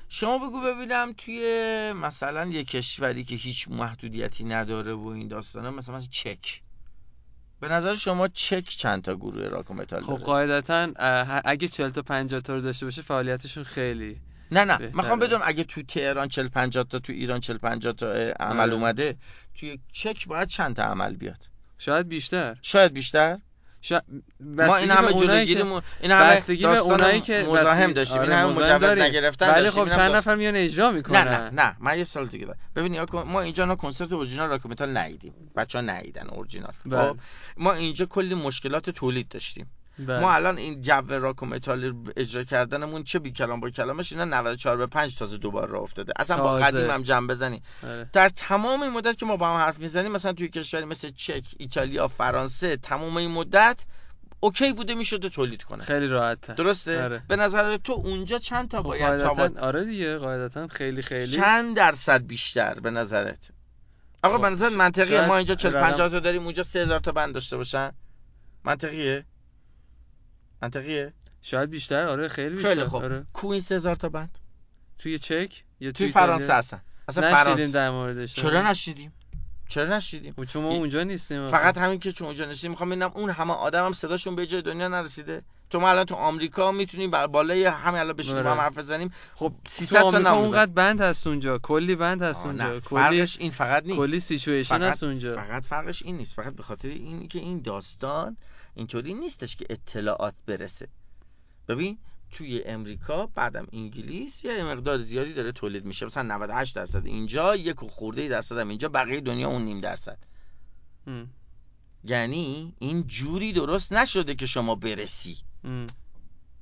شما بگو ببینم توی مثلا یه کشوری که هیچ محدودیتی نداره و این داستانا مثلا مثلا چک. به نظر شما چک چند تا گروه راک و متال خب قاعدتا اگه 40 تا 50 تا رو داشته باشه فعالیتشون خیلی نه نه. می‌خوام بدونم اگه تو تهران 40 50 تا تو ایران 40 50 تا عمل آره. اومده توی چک باید چند تا عمل بیاد؟ شاید بیشتر. شاید بیشتر؟ ما این همه جلوگیریمون این همه داستان اونایی که مزاحم داشتیم. آره، این همه مجوز. نگرفتن. ولی خب چند نفر میان اجرا می‌کنن؟ نه نه نه. من یه سال دیگه ببین ما اینجا نه کنسرت اورجینال راک متال ندیدیم. ها ندیدن اورجینال. بله. خب ما اینجا کلی مشکلات تولید داشتیم. بله. ما الان این جو راک و متال اجرا کردنمون چه بی کلام با کلامش؟ اینا 94 به 5 تازه دوباره راه افتاده. اصلا با. قدیم هم جمع بزنی. آره. در تمام این مدت که ما با هم حرف می‌زنیم مثلا توی کشوری مثل چک ایتالیا فرانسه تمام این مدت اوکی بوده می‌شده تولید کنه. خیلی راحت درسته؟ آره. به نظر تو اونجا چند تا خب باید تا قاعدتا آره دیگه قاعدتا خیلی خیلی. چند درصد بیشتر به نظرت؟ آقا خب، به نظر منطقیه. ما اینجا 40 رقم- 50 تا داریم اونجا 3000 تا بند داشته باشن؟ منطقیه؟ منطقیه؟ شاید بیشتر آره خیلی بیشتر خیلی خوب. آره. کو این 3000 تا بند؟ توی چک؟ یا توی توی فرانسه اصلا نشیدیم فرانسه. در موردش چرا نشیدیم؟ چرا نشیدیم؟ خب چون ما اونجا نیستیم فقط همین که چون اونجا نشیدیم می‌خوام ببینم اون همه آدم هم صداشون به جای دنیا نرسیده؟ تو ما الان تو آمریکا می‌تونیم بر بالای همین الان بشینیم آره. هم حرف بزنیم. خب 300 تو تا نام اونقدر بند هست اونجا. کلی بند هست اونجا. کلی فرقش این فقط نیست. کلی سیچویشن فقط- هست اونجا. فقط فرقش این نیست. فقط به خاطر این که این داستان اینطوری نیستش که اطلاعات برسه. ببین توی امریکا بعدم انگلیس یه مقدار زیادی داره تولید میشه. مثلا 98 درصد اینجا یک و خورده درصد هم اینجا بقیه دنیا اون نیم درصد. یعنی این جوری درست نشده که شما برسی ام.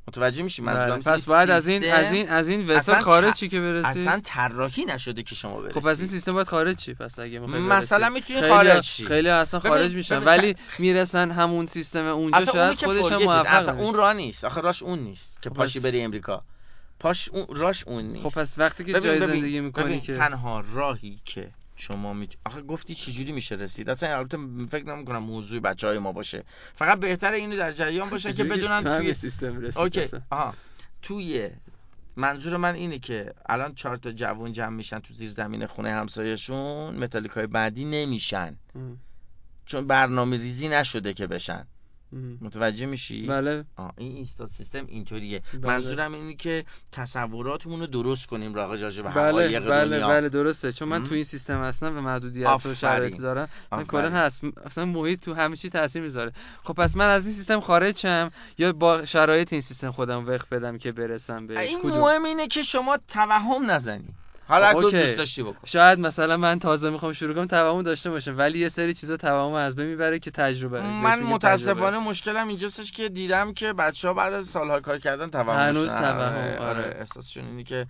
متوجه میشی بله. منظورم پس باید از این از این از این وسط خارج چی که برسی اصلا طراحی نشده که شما برسی خب پس این سیستم باید خارج چی پس اگه می‌خوای مثلا؟ می‌تونی خارج شی. خیلی اصلا خارج میشن ولی می‌رسن همون سیستم اونجا اصلا شاید خودش هم. موفق اصلا. اون راه نیست آخه راش اون نیست که خب پاشی بری امریکا پاش اون راش اون نیست خب پس وقتی که جای زندگی می‌کنی که تنها راهی که شما می... آخه گفتی چجوری میشه رسید اصلا البته فکر نمی‌کنم موضوع بچه های ما باشه فقط بهتره اینو در جریان باشن که بدونن توی سیستم رسید اوکی؟ آها توی منظور من اینه که الان چهار تا جوون جمع میشن تو زیر زمین خونه همسایهشون متالیکای بعدی نمیشن. چون برنامه ریزی نشده که بشن. متوجه میشی؟ بله. این ایستاد سیستم اینطوریه. بله. منظورم اینه که تصوراتمون رو درست کنیم راجع به بله بله دنیا. بله درسته. چون من؟ تو این سیستم هستم و محدودیت و. شرایطی دارم. من. کلا هست. اصلا محیط تو همه چی تاثیر می‌ذاره. خب پس من از این سیستم خارج شم یا با شرایط این سیستم خودم وقف بدم که برسم به این کدوم؟ مهم اینه که شما توهم نزنی. حالا اوکی. دوست داشتی بکن شاید مثلا من تازه می‌خوام شروع کنم توهم داشته باشم ولی یه سری چیزا توهم از بین می‌بره که تجربه من متاسفانه مشکلم اینجاستش که دیدم که بچه ها بعد از سالها کار کردن توهم هنوز. توهم، آره, آره. آره احساسشون اینه که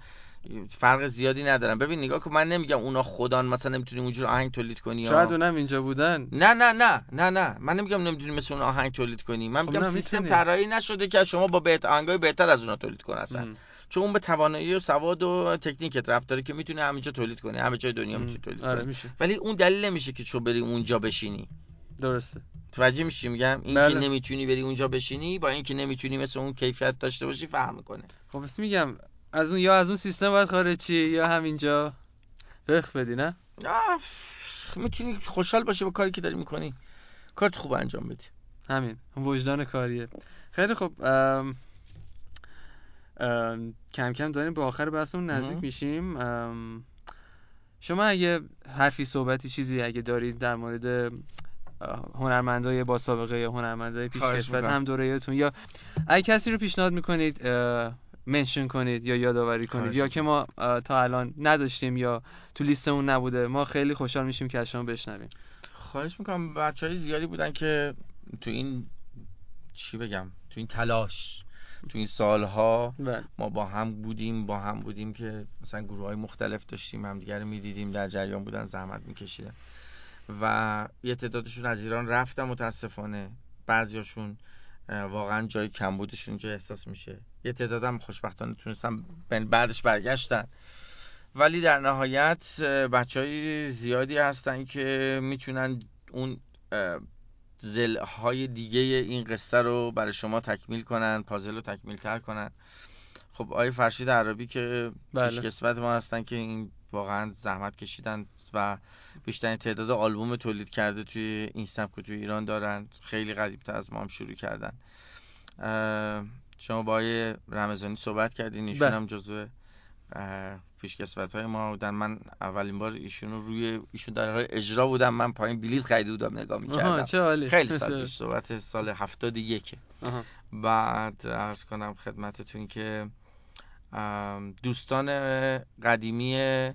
فرق زیادی ندارن ببین نگاه کن من نمیگم اونا خدان مثلا نمی‌تونی اونجور آهنگ تولید کنی شاید اونم اینجا بودن نه نه نه نه نه من نمیگم نمی‌تونی مثل اون آهنگ تولید کنی من خب میگم سیستم. طراحی نشده که شما با بهتر آهنگای بهتر از اونا تولید کنی اصلا ام. چون اون به توانایی و سواد و تکنیکت ربط داره که می‌تونی همینجا تولید کنی همه جای دنیا می‌تونی تولید آره میشه. ولی اون دلیل نمیشه که شما بری اونجا بشینی. درسته. توجه میشی میگم؟ این بله. که نمی‌تونی بری اونجا بشینی با اینکه نمی‌تونی مثل اون کیفیت داشته باشی فرق می‌کنه. خب بس میگم از اون یا از اون سیستم باید خارج چی یا همینجا وقف بدی نه؟ آه، می‌تونی خوشحال باشی با کاری که داری می‌کنی. کارت خوب انجام بدی. همین وجدان کاریه. خیلی خب ام، کم کم داریم به آخر بحثمون نزدیک. میشیم شما اگه حرفی صحبتی چیزی اگه دارید در مورد هنرمندای با سابقه یا هنرمندای پیشکسوت. هم دورهتون یا اگه کسی رو پیشنهاد می‌کنید منشن کنید یا یادآوری کنید یا. که ما تا الان نداشتیم یا تو لیستمون نبوده ما خیلی خوشحال میشیم که از شما بشنویم خواهش می‌کنم بچه های زیادی بودن که تو این چی بگم تو این تلاش تو این سالها بله. ما با هم بودیم با هم بودیم که مثلا گروه های مختلف داشتیم همدیگه رو می‌دیدیم در جریان بودن زحمت میکشیدن. و یه تعدادشون از ایران رفتن متاسفانه. بعضیاشون واقعا جای کمبودشون جای احساس میشه. یه تعدادم خوشبختانه تونستن بن- بعدش برگشتن. ولی در نهایت بچه های زیادی هستن که می‌تونن اون زل های دیگه این قصه رو برای شما تکمیل کنن پازل رو تکمیل تر کنن خب آقای فرشید عربی که بله. پیشکسوت ما هستن که این واقعا زحمت کشیدن و بیشترین تعداد آلبوم تولید کرده توی این سبک توی ایران دارن خیلی قدیمتر از ما هم شروع کردن شما با آقای رمضانی صحبت کردین ایشون بله. هم جزو پیشکسوت های ما بودن. من اولین بار ایشون رو روی ایشون در حال اجرا بودم من پایین بلیط خریده بودم نگاه می‌کردم. خیلی سال پیش صحبت سال هفتاد یک. آها. بعد ارز کنم خدمتتون که دوستان قدیمی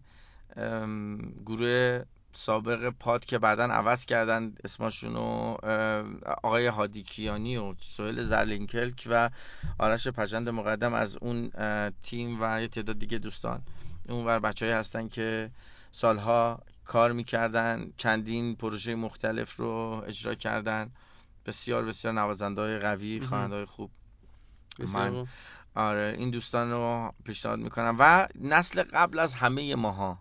گروه سابق پاد که بعدا عوض کردن اسمشونو آقای هادی کیانی و سهیل زرلینکلک و آرش پژند مقدم از اون تیم و یه تعداد دیگه دوستان. اونور بچه‌ای هستن که سالها کار می‌کردن چندین پروژه مختلف رو اجرا کردن. بسیار بسیار نوازنده های قوی. خواننده های خوب. بسیار من-. آره این دوستان رو پیشنهاد می‌کنم. و نسل قبل از همه ماها.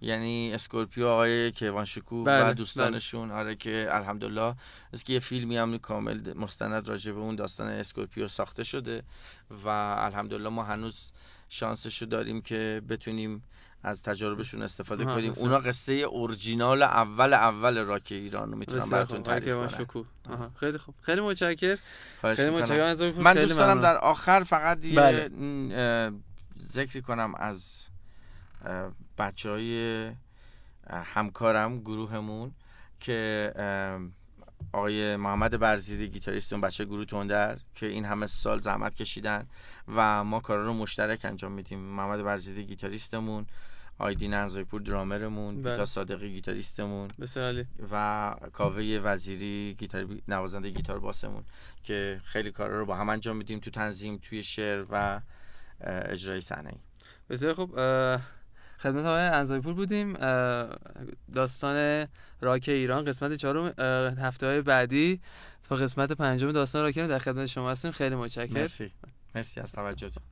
یعنی اسکورپیو آقای کیوان شکوه بله، و دوستانشون آره که الحمدلله. از که یه فیلمی هم کامل مستند راجع به اون داستان اسکورپیو ساخته شده. و الحمدلله ما هنوز شانسش رو داریم که بتونیم از تجاربشون استفاده کنیم. اونا قصه اورجینال اول اول راک ایران رو می‌تونم براتون تعریف کنم خیلی خوب خیلی متشکرم خواهش خیلی. متشکرم. من دوست دارم. در آخر فقط یه بله. ذکری کنم از بچه های همکارم گروهمون که آقای محمد برزیدی گیتاریستون بچه گروه تندر که این همه سال زحمت کشیدن و ما کارا رو مشترک انجام میدیم. محمد برزیدی گیتاریستمون آیدین انزایپور درامرمون بله. بیتا صادقی گیتاریستمون بسیار عالی. و کاوه وزیری گیتار نوازنده گیتار باسمون که خیلی کارا رو با هم انجام میدیم تو تنظیم توی شعر و اجرای صحنه‌ای. بسیار خوب. اه، خدمت آقای انزایپور بودیم داستان راک ایران قسمت چهارم هفته های بعدی تا قسمت پنجم داستان راک در خدمت شما هستیم. خیلی متشکرم. مرسی. مرسی از توجهتون.